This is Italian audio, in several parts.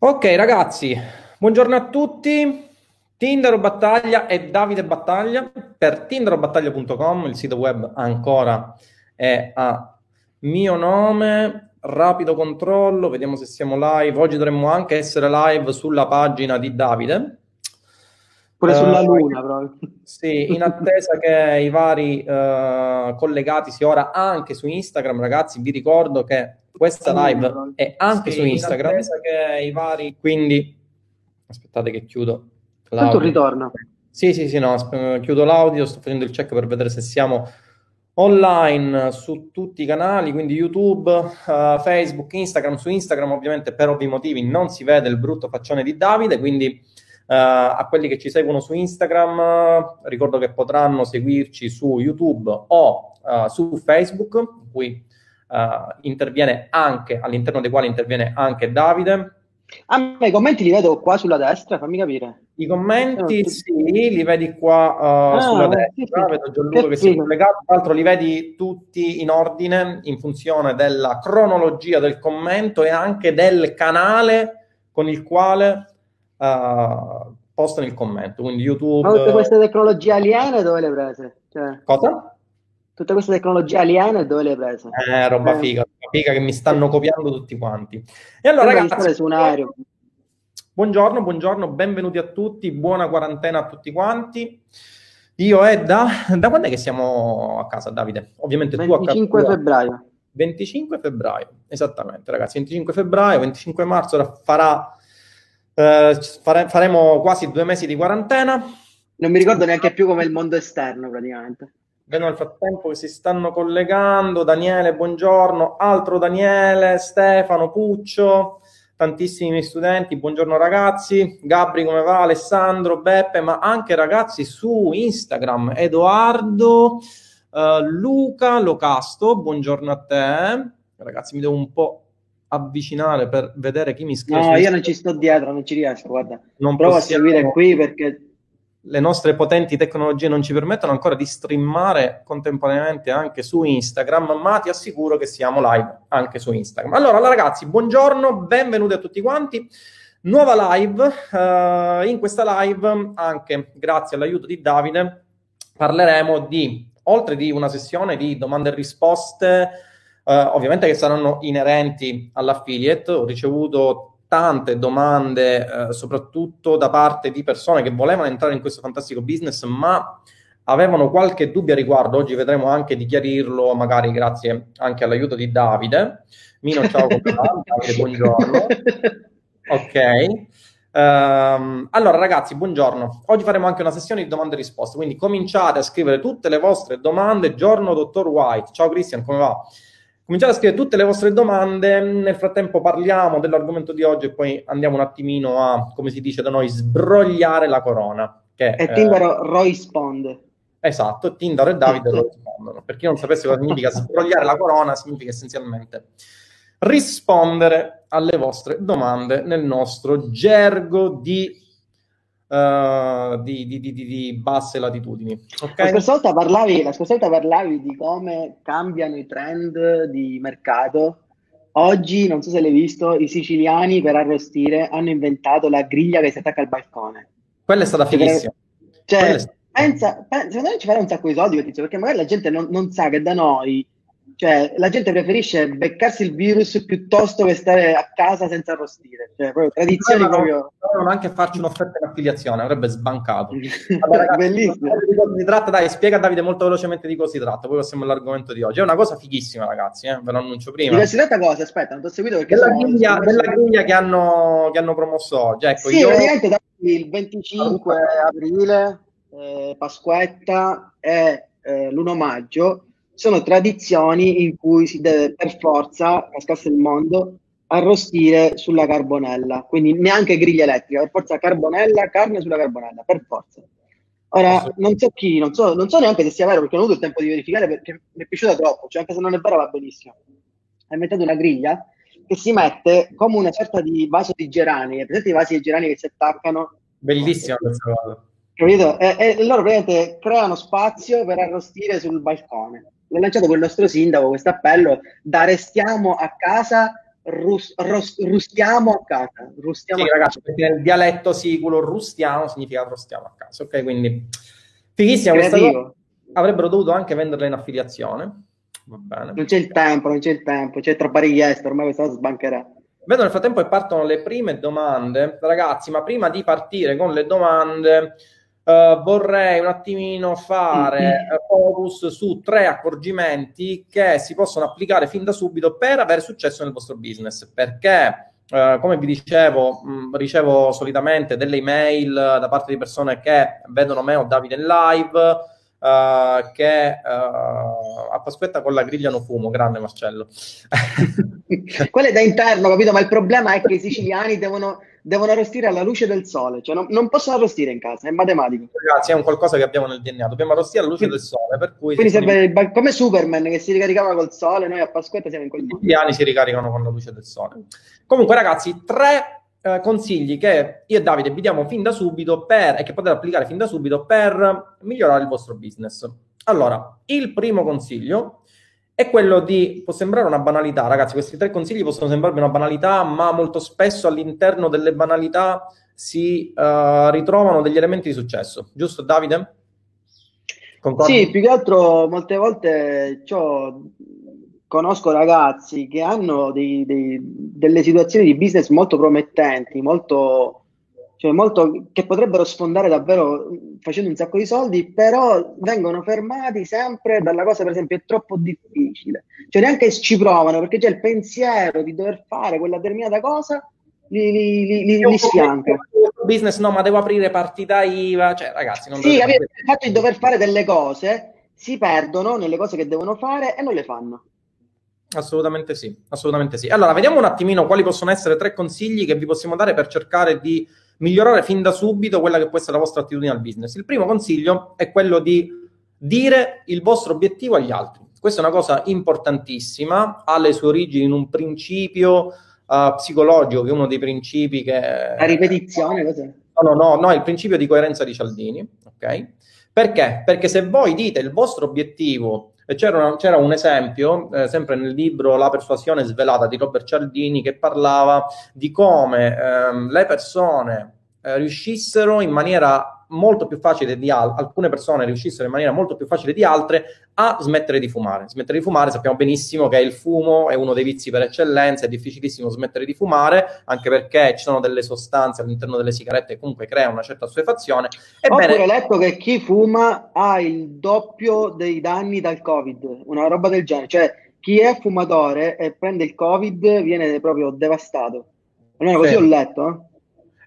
Ok ragazzi, buongiorno a tutti. Tindaro Battaglia e Davide Battaglia per tindarobattaglia.com, il sito web ancora è a mio nome. Rapido controllo, vediamo se siamo live. Oggi dovremmo anche essere live sulla pagina di Davide. Pure sulla uh, luna, proprio. Sì, in attesa che i vari uh, collegati si ora anche su Instagram, ragazzi, vi ricordo che questa live è anche sì, su Instagram. Che i vari, quindi aspettate che chiudo. Tanto ritorno. Sì, sì, sì, no, chiudo l'audio, sto facendo il check per vedere se siamo online su tutti i canali, quindi YouTube, uh, Facebook, Instagram. Su Instagram ovviamente per ovvi motivi non si vede il brutto faccione di Davide, quindi uh, a quelli che ci seguono su Instagram uh, ricordo che potranno seguirci su YouTube o su Facebook, in cui uh, interviene anche, all'interno dei quali interviene anche Davide. Ah, ma i commenti li vedo qua sulla destra, fammi capire. I commenti no, sì, li vedi qua uh, ah, sulla destra, sì, vedo Gianluca che, che si è collegato, tra l'altro li vedi tutti in ordine in funzione della cronologia del commento e anche del canale con il quale uh, postano il commento, quindi YouTube... Ma tutte queste tecnologie aliene dove le prese? Cioè... Cosa? Tutte queste tecnologie aliene dove le hai prese? Eh, roba eh. figa, figa che mi stanno copiando tutti quanti. E allora ragazzi, su un aereo. buongiorno, buongiorno, benvenuti a tutti, buona quarantena a tutti quanti. Io è da, da quando è che siamo a casa, Davide? Ovviamente 25 tu a febbraio. 25 febbraio, esattamente ragazzi, 25 febbraio, 25 marzo, farà, eh, fare, faremo quasi due mesi di quarantena. Non mi ricordo neanche più come il mondo esterno praticamente. Vedo nel frattempo che si stanno collegando. Daniele, buongiorno. Altro Daniele, Stefano, Puccio, tantissimi studenti. Buongiorno ragazzi. Gabri, come va? Alessandro, Beppe, ma anche ragazzi su Instagram. Edoardo, uh, Luca, Locasto, buongiorno a te. Ragazzi, mi devo un po' avvicinare per vedere chi mi scrive. No, io non ci sto dietro, non ci riesco, guarda. Non Provo possiamo... a seguire qui perché le nostre potenti tecnologie non ci permettono ancora di streamare contemporaneamente anche su Instagram, ma ti assicuro che siamo live anche su Instagram. Allora, ragazzi, buongiorno, benvenuti a tutti quanti. Nuova live, uh, in questa live, anche grazie all'aiuto di Davide, parleremo di, oltre di una sessione di domande e risposte, uh, ovviamente che saranno inerenti all'affiliate, ho ricevuto tante domande, eh, soprattutto da parte di persone che volevano entrare in questo fantastico business, ma avevano qualche dubbio a riguardo. Oggi vedremo anche di chiarirlo, magari grazie anche all'aiuto di Davide. Mino, ciao, Davide, buongiorno. Ok. Um, allora, ragazzi, buongiorno. Oggi faremo anche una sessione di domande e risposte, quindi cominciate a scrivere tutte le vostre domande. Giorno, dottor White. Ciao, Christian, come va? Cominciate a scrivere tutte le vostre domande, nel frattempo parliamo dell'argomento di oggi e poi andiamo un attimino a, come si dice da noi, sbrogliare la corona. Che, e Tindaro eh, risponde. Esatto, Tindaro e Davide lo rispondono. Per chi non sapesse cosa significa sbrogliare la corona, significa essenzialmente rispondere alle vostre domande nel nostro gergo di uh, di, di, di, di, basse latitudini. Okay? La, scorsa volta parlavi, la scorsa volta parlavi di come cambiano i trend di mercato. Oggi, non so se l'hai visto, i siciliani per arrostire hanno inventato la griglia che si attacca al balcone. Quella è stata fighissima. Cioè, pensa, pensa, secondo me ci farà un sacco di soldi perché magari la gente non, non sa che da noi cioè, la gente preferisce beccarsi il virus piuttosto che stare a casa senza arrostire. Cioè, proprio tradizioni no, proprio... Dovevano anche farci un'offerta in affiliazione, avrebbe sbancato. Allora, ragazzi, Bellissimo. Di cosa si tratta? Dai, spiega Davide molto velocemente di cosa si tratta, poi passiamo all'argomento di oggi. È una cosa fighissima, ragazzi, eh? ve lo annuncio prima. Di cosa si tratta cosa? Aspetta, non ti ho seguito perché... Della griglia, della griglia che, hanno, che hanno promosso oggi. Ecco, sì, io... praticamente da il 25 aprile, eh, Pasquetta e eh, l'1 maggio sono tradizioni in cui si deve per forza, cascasse il mondo, arrostire sulla carbonella, quindi neanche griglia elettrica, per forza carbonella, carne sulla carbonella, per forza. Ora, non so chi, non so, non so neanche se sia vero, perché non ho avuto il tempo di verificare, perché mi è piaciuta troppo, cioè anche se non è vero va benissimo. Ha inventato una griglia che si mette come una sorta di vaso di gerani, presente i vasi di gerani che si attaccano? Bellissima questa cosa. Capito? E, e loro praticamente creano spazio per arrostire sul balcone l'ha lanciato quel nostro sindaco questo appello da restiamo a casa rus, rus, rustiamo a casa. Rustiamo sì, a ragazzi, perché nel dialetto siculo rustiamo significa rostiamo a casa, ok? Quindi fighissima questa cosa. Avrebbero dovuto anche venderla in affiliazione. Va bene. Non c'è il tempo, non c'è il tempo, c'è troppa richiesta, ormai questa cosa sbancherà. Vedo nel frattempo che partono le prime domande. Ragazzi, ma prima di partire con le domande, Uh, vorrei un attimino fare uh, focus su tre accorgimenti che si possono applicare fin da subito per avere successo nel vostro business. Perché, uh, come vi dicevo, mh, ricevo solitamente delle email da parte di persone che vedono me o Davide in live. Uh, che uh, a Pasquetta con la griglia non fumo, grande Marcello. Quello è da interno, capito? Ma il problema è che i siciliani devono devono arrostire alla luce del sole, cioè non, non possono arrostire in casa, è matematico. Ragazzi, è un qualcosa che abbiamo nel DNA, dobbiamo arrostire alla luce quindi, del sole, per cui... Quindi serve il, come Superman che si ricaricava col sole, noi a Pasquetta siamo in quel modo. Gli anni si ricaricano con la luce del sole. Comunque ragazzi, tre eh, consigli che io e Davide vi diamo fin da subito per, e che potete applicare fin da subito per migliorare il vostro business. Allora, il primo consiglio è quello di, può sembrare una banalità, ragazzi, questi tre consigli possono sembrarvi una banalità, ma molto spesso all'interno delle banalità si uh, ritrovano degli elementi di successo, giusto Davide? Concordi? Sì, più che altro molte volte conosco ragazzi che hanno dei, dei, delle situazioni di business molto promettenti, molto cioè molto, che potrebbero sfondare davvero facendo un sacco di soldi, però vengono fermati sempre dalla cosa, per esempio, è troppo difficile. Cioè neanche ci provano perché già il pensiero di dover fare quella determinata cosa li, li, li, li sfianca. Business, no, ma devo aprire partita IVA, cioè ragazzi, non Sì, il fatto di dover fare delle cose si perdono nelle cose che devono fare e non le fanno. Assolutamente sì, assolutamente sì. Allora, vediamo un attimino quali possono essere tre consigli che vi possiamo dare per cercare di migliorare fin da subito quella che può essere la vostra attitudine al business. Il primo consiglio è quello di dire il vostro obiettivo agli altri. Questa è una cosa importantissima, ha le sue origini in un principio uh, psicologico, che è uno dei principi che... La ripetizione, cos'è? No, no, no, no, è il principio di coerenza di Cialdini, ok? Perché? Perché se voi dite il vostro obiettivo c'era, una, c'era, un esempio, eh, sempre nel libro La persuasione svelata di Robert Cialdini, che parlava di come ehm, le persone eh, riuscissero in maniera molto più facile di al- alcune persone riuscissero in maniera molto più facile di altre a smettere di fumare. Smettere di fumare sappiamo benissimo che il fumo è uno dei vizi per eccellenza, è difficilissimo smettere di fumare, anche perché ci sono delle sostanze all'interno delle sigarette che comunque creano una certa assuefazione. Ebbene, Ho pure letto che chi fuma ha il doppio dei danni dal Covid, una roba del genere, cioè chi è fumatore e prende il Covid viene proprio devastato. Almeno così sì. ho letto, eh?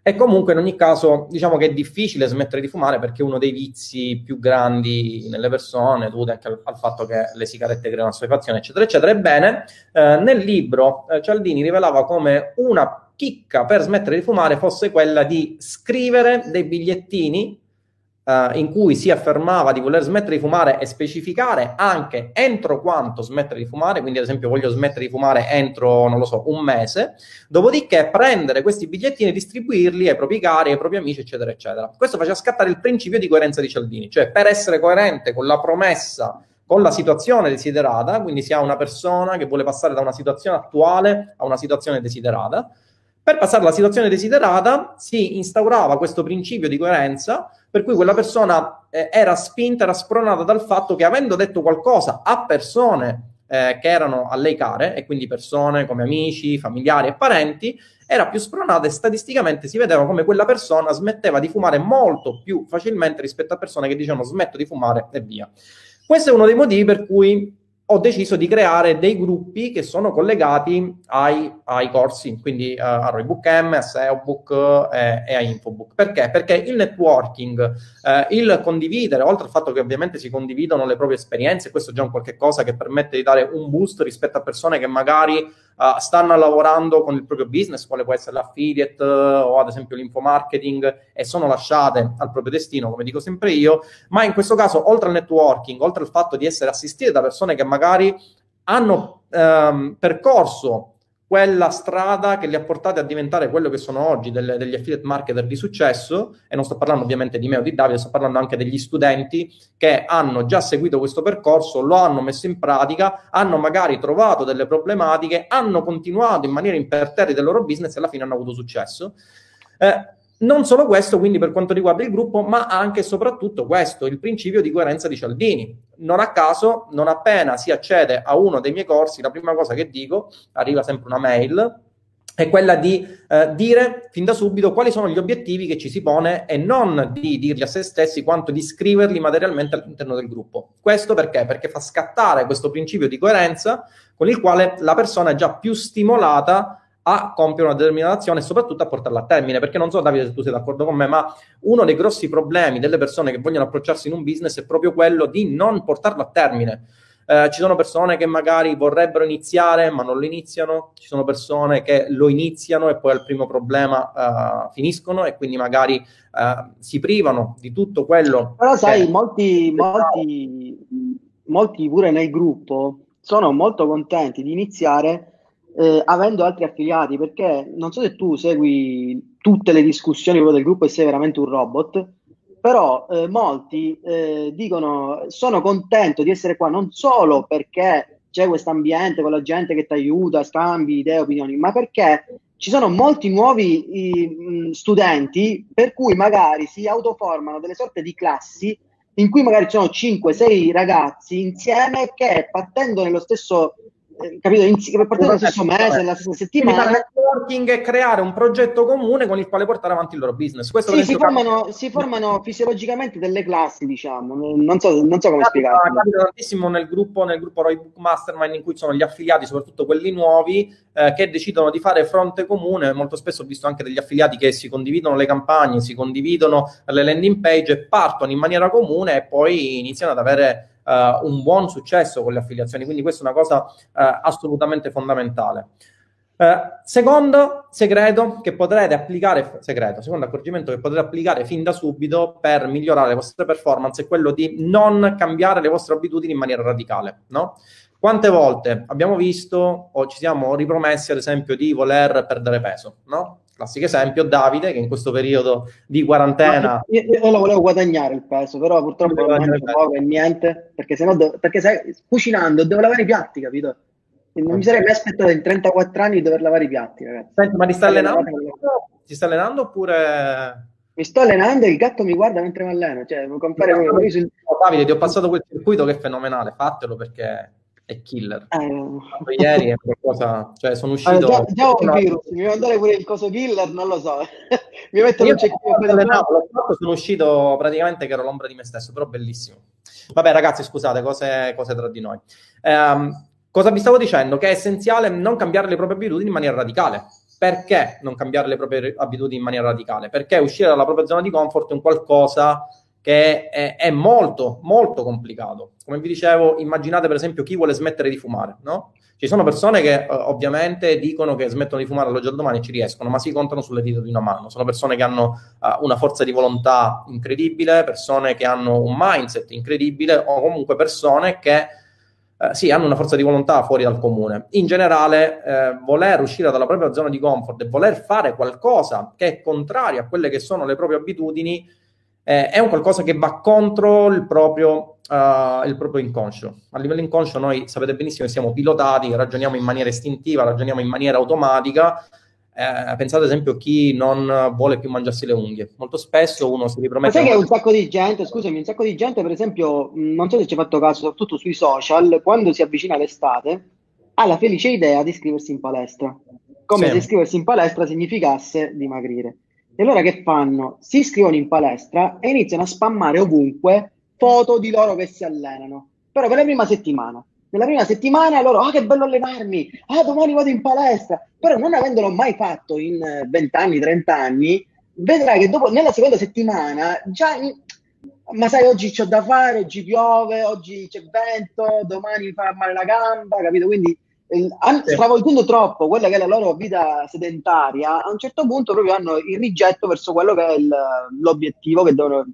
E comunque in ogni caso diciamo che è difficile smettere di fumare perché uno dei vizi più grandi nelle persone, dovuto anche al, al fatto che le sigarette creano assuefazione, eccetera, eccetera. Ebbene, eh, nel libro eh, Cialdini rivelava come una chicca per smettere di fumare fosse quella di scrivere dei bigliettini Uh, in cui si affermava di voler smettere di fumare e specificare anche entro quanto smettere di fumare, quindi ad esempio voglio smettere di fumare entro, non lo so, un mese, dopodiché prendere questi bigliettini e distribuirli ai propri cari, ai propri amici, eccetera, eccetera. Questo faceva scattare il principio di coerenza di Cialdini, cioè per essere coerente con la promessa con la situazione desiderata, quindi si ha una persona che vuole passare da una situazione attuale a una situazione desiderata, per passare alla situazione desiderata si instaurava questo principio di coerenza per cui quella persona eh, era spinta, era spronata dal fatto che avendo detto qualcosa a persone eh, che erano a lei care, e quindi persone come amici, familiari e parenti, era più spronata e statisticamente si vedeva come quella persona smetteva di fumare molto più facilmente rispetto a persone che dicevano smetto di fumare e via. Questo è uno dei motivi per cui ho deciso di creare dei gruppi che sono collegati ai, ai corsi, quindi uh, a Roybook M, a SEObook eh, e a Infobook. Perché? Perché il networking, eh, il condividere, oltre al fatto che ovviamente si condividono le proprie esperienze, questo è già un qualche cosa che permette di dare un boost rispetto a persone che magari uh, stanno lavorando con il proprio business, quale può essere l'affiliate uh, o ad esempio l'infomarketing e sono lasciate al proprio destino, come dico sempre io, ma in questo caso oltre al networking, oltre al fatto di essere assistite da persone che magari hanno um, percorso quella strada che li ha portati a diventare quello che sono oggi delle, degli affiliate marketer di successo, e non sto parlando ovviamente di me o di Davide, sto parlando anche degli studenti che hanno già seguito questo percorso, lo hanno messo in pratica, hanno magari trovato delle problematiche, hanno continuato in maniera imperterrita il loro business e alla fine hanno avuto successo. Eh, non solo questo, quindi per quanto riguarda il gruppo, ma anche e soprattutto questo, il principio di coerenza di Cialdini. Non a caso, non appena si accede a uno dei miei corsi, la prima cosa che dico, arriva sempre una mail, è quella di eh, dire fin da subito quali sono gli obiettivi che ci si pone e non di dirli a se stessi quanto di scriverli materialmente all'interno del gruppo. Questo perché? Perché fa scattare questo principio di coerenza con il quale la persona è già più stimolata a compiere una determinata azione e soprattutto a portarla a termine. Perché non so, Davide, se tu sei d'accordo con me, ma uno dei grossi problemi delle persone che vogliono approcciarsi in un business è proprio quello di non portarlo a termine. Eh, ci sono persone che magari vorrebbero iniziare ma non lo iniziano, ci sono persone che lo iniziano e poi al primo problema uh, finiscono e quindi magari uh, si privano di tutto quello. Però sai, molti, molti, molti pure nel gruppo sono molto contenti di iniziare eh, avendo altri affiliati, perché non so se tu segui tutte le discussioni del gruppo e sei veramente un robot, però eh, molti eh, dicono sono contento di essere qua non solo perché c'è questo ambiente con la gente che ti aiuta, scambi idee, opinioni, ma perché ci sono molti nuovi i, studenti per cui magari si autoformano delle sorte di classi in cui magari ci sono 5-6 ragazzi insieme che partendo nello stesso capito? In, per partire lo stesso mese, nella stessa settimana. Quindi networking e creare un progetto comune con il quale portare avanti il loro business. Questo sì, si formano, si formano, fisiologicamente delle classi, diciamo. Non so, non so come spiegare. Capita tantissimo nel gruppo, nel gruppo Roy Book Mastermind in cui sono gli affiliati, soprattutto quelli nuovi, eh, che decidono di fare fronte comune. Molto spesso ho visto anche degli affiliati che si condividono le campagne, si condividono le landing page e partono in maniera comune e poi iniziano ad avere uh, un buon successo con le affiliazioni, quindi questa è una cosa uh, assolutamente fondamentale. Uh, secondo segreto che potrete applicare, segreto, secondo accorgimento che potrete applicare fin da subito per migliorare le vostre performance è quello di non cambiare le vostre abitudini in maniera radicale, no? Quante volte abbiamo visto o ci siamo ripromessi, ad esempio, di voler perdere peso, no? Classico esempio, Davide, che in questo periodo di quarantena... io, io, lo volevo guadagnare il peso, però purtroppo non mangio poco e niente, perché sennò, do, perché sai, cucinando devo lavare i piatti, capito? E non mi sarei mai aspettato in 34 anni di dover lavare i piatti, ragazzi. Senti, ma ti sta allenando? Ti sta allenando oppure... Mi sto allenando e il gatto mi guarda mentre mi alleno, cioè, compare... Sul... Davide, ti ho passato quel circuito che è fenomenale, fatelo perché è killer. Eh. Ieri è qualcosa, cioè sono uscito... Allora, già, già ho un virus, mi mandare pure il coso killer, non lo so. mi metto un cecchino per no, sono uscito praticamente che ero l'ombra di me stesso, però bellissimo. Vabbè ragazzi, scusate, cose, cose tra di noi. Um, cosa vi stavo dicendo? Che è essenziale non cambiare le proprie abitudini in maniera radicale. Perché non cambiare le proprie abitudini in maniera radicale? Perché uscire dalla propria zona di comfort è un qualcosa che è, è, molto, molto complicato. Come vi dicevo, immaginate per esempio chi vuole smettere di fumare, no? Ci sono persone che uh, ovviamente dicono che smettono di fumare all'oggi al domani e ci riescono, ma si contano sulle dita di una mano. Sono persone che hanno uh, una forza di volontà incredibile, persone che hanno un mindset incredibile o comunque persone che uh, sì, hanno una forza di volontà fuori dal comune. In generale, eh, voler uscire dalla propria zona di comfort e voler fare qualcosa che è contrario a quelle che sono le proprie abitudini eh, è un qualcosa che va contro il proprio, uh, il proprio inconscio. A livello inconscio noi sapete benissimo che siamo pilotati, ragioniamo in maniera istintiva, ragioniamo in maniera automatica. Eh, pensate ad esempio a chi non vuole più mangiarsi le unghie. Molto spesso uno si ripromette... Ma sai che un sacco di gente, scusami, un sacco di gente per esempio, non so se ci hai fatto caso, soprattutto sui social, quando si avvicina l'estate, ha la felice idea di iscriversi in palestra. Come sì. se iscriversi in palestra significasse dimagrire. E allora che fanno? Si iscrivono in palestra e iniziano a spammare ovunque foto di loro che si allenano. Però per la prima settimana. Nella prima settimana loro, ah che bello allenarmi, ah domani vado in palestra. Però non avendolo mai fatto in 20 anni, 30 anni, vedrai che dopo, nella seconda settimana, già, ma sai, oggi c'ho da fare, oggi piove, oggi c'è vento, domani fa male la gamba, capito? Quindi stravolgendo troppo quella che è la loro vita sedentaria, a un certo punto proprio hanno il rigetto verso quello che è il, l'obiettivo che devono,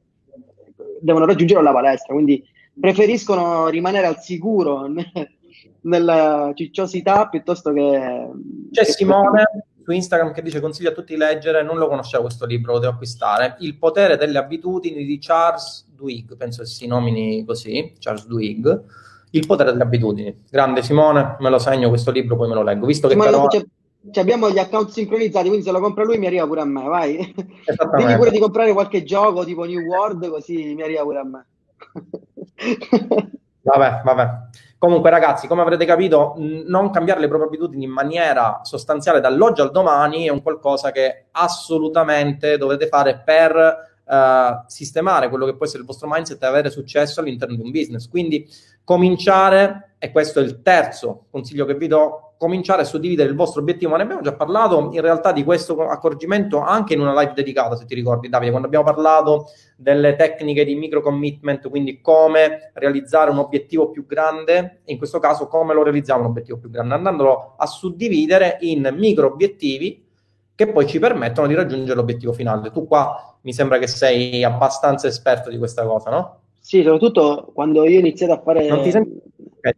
devono raggiungere alla palestra. Quindi preferiscono rimanere al sicuro nella cicciosità piuttosto che... C'è che Simone su Instagram che dice consiglio a tutti di leggere, non lo conoscevo questo libro, lo devo acquistare, Il potere delle abitudini di Charles Duhigg, penso che si nomini così, Charles Duhigg, Il potere delle abitudini. Grande Simone, me lo segno questo libro, poi me lo leggo, visto che Simone, però... c'è- c'è- abbiamo gli account sincronizzati, quindi se lo compra lui mi arriva pure a me, vai. Digli pure di comprare qualche gioco tipo New World, così mi arriva pure a me. Vabbè, vabbè. Comunque, ragazzi, come avrete capito, non cambiare le proprie abitudini in maniera sostanziale dall'oggi al domani è un qualcosa che assolutamente dovete fare per eh, sistemare quello che può essere il vostro mindset e avere successo all'interno di un business. Quindi, cominciare, e questo è il terzo consiglio che vi do, cominciare a suddividere il vostro obiettivo. Ma ne abbiamo già parlato in realtà di questo accorgimento anche in una live dedicata, se ti ricordi, Davide, quando abbiamo parlato delle tecniche di micro commitment, quindi come realizzare un obiettivo più grande, in questo caso come lo realizziamo un obiettivo più grande, andandolo a suddividere in micro obiettivi che poi ci permettono di raggiungere l'obiettivo finale. Tu qua mi sembra che sei abbastanza esperto di questa cosa, no? Sì, soprattutto quando io ho iniziato a fare... Non ti senti? Ok.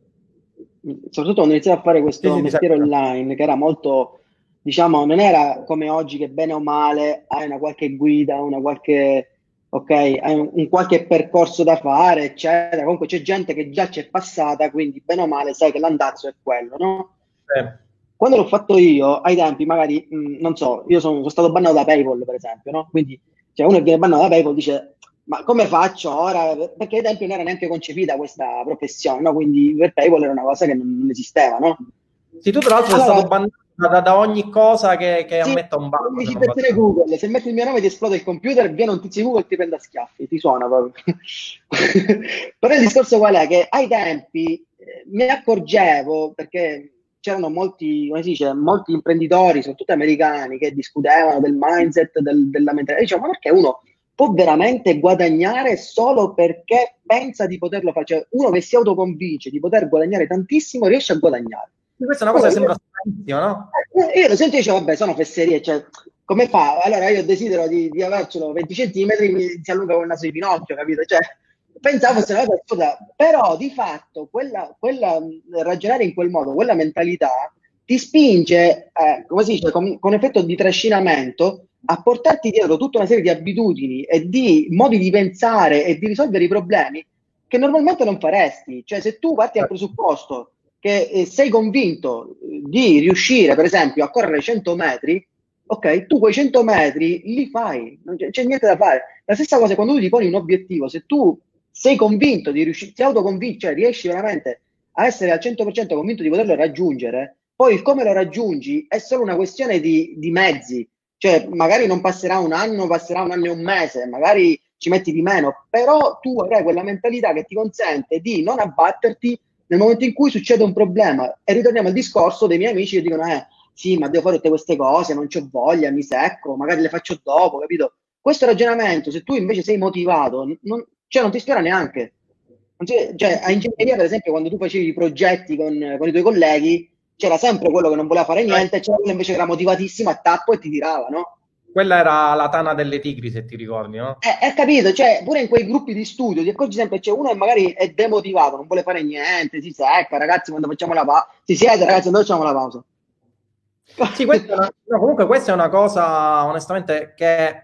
soprattutto quando ho iniziato a fare questo Sì, sì, ti mestiere sento. online, che era molto, diciamo, non era come oggi che bene o male hai una qualche guida, una qualche, ok, hai un, un qualche percorso da fare, eccetera. Comunque c'è gente che già c'è passata, quindi bene o male sai che l'andazzo è quello, no? Eh, Quando l'ho fatto io, ai tempi, magari, mh, non so, io sono, sono stato bannato da PayPal, per esempio, no? Quindi, cioè, uno che viene bannato da PayPal dice, ma come faccio ora? Perché ai tempi non era neanche concepita questa professione, no? Quindi per PayPal era una cosa che non, non esisteva, no? Sì, tu tra l'altro sei Allora- stato bannato da, da ogni cosa che, che Sì, ammetta un banco. citazione vado- Google, se metti il mio nome ti esplode il computer, viene un tizio di Google e ti prende a schiaffi, ti suona proprio. Però il discorso qual è? Che ai tempi eh, mi accorgevo, perché c'erano molti, come si dice, molti imprenditori, soprattutto americani, che discutevano del mindset, del- della mentalità. Dicevo, ma perché uno può veramente guadagnare solo perché pensa di poterlo fare? Cioè, uno che si autoconvince di poter guadagnare tantissimo riesce a guadagnare. Questa è una cosa che sembra stranissima, no? Eh, Io lo sento e dicevo, vabbè, sono fesserie, cioè, come fa? Allora io desidero di, di avercelo 20 centimetri, mi si allunga con il naso di Pinocchio, capito? Cioè, pensavo fosse una assurda, però di fatto quella, quella, mh, ragionare in quel modo, quella mentalità, ti spinge, eh, come si dice, con, con effetto di trascinamento, a portarti dietro tutta una serie di abitudini e di modi di pensare e di risolvere i problemi che normalmente non faresti. Cioè, se tu parti dal presupposto che eh, sei convinto eh, di riuscire, per esempio, a correre 100 metri, ok, tu quei 100 metri li fai, non c'è, c'è niente da fare. La stessa cosa quando tu ti poni un obiettivo, se tu sei convinto di riuscire, ti autoconvinci, cioè riesci veramente a essere al 100% convinto di poterlo raggiungere, poi il come lo raggiungi è solo una questione di, di mezzi, cioè magari non passerà un anno, passerà un anno e un mese, magari ci metti di meno, però tu avrai quella mentalità che ti consente di non abbatterti nel momento in cui succede un problema. E ritorniamo al discorso dei miei amici che dicono, eh, sì, ma devo fare tutte queste cose, non c'ho voglia, mi secco, magari le faccio dopo, capito? Questo ragionamento, se tu invece sei motivato, non, cioè non ti ispira neanche. Cioè, a ingegneria, per esempio, quando tu facevi i progetti con, con i tuoi colleghi, c'era sempre quello che non voleva fare niente, e c'era quello invece che era motivatissimo a tappo e ti tirava, no? Quella era la tana delle tigri, se ti ricordi, no? Eh, hai capito? Cioè, pure in quei gruppi di studio ti accorgi sempre c'è uno che magari è demotivato, non vuole fare niente, si secca, ragazzi, quando facciamo la pausa, si siede, ragazzi, quando facciamo la pausa. Sì, questa una- no, comunque questa è una cosa, onestamente, che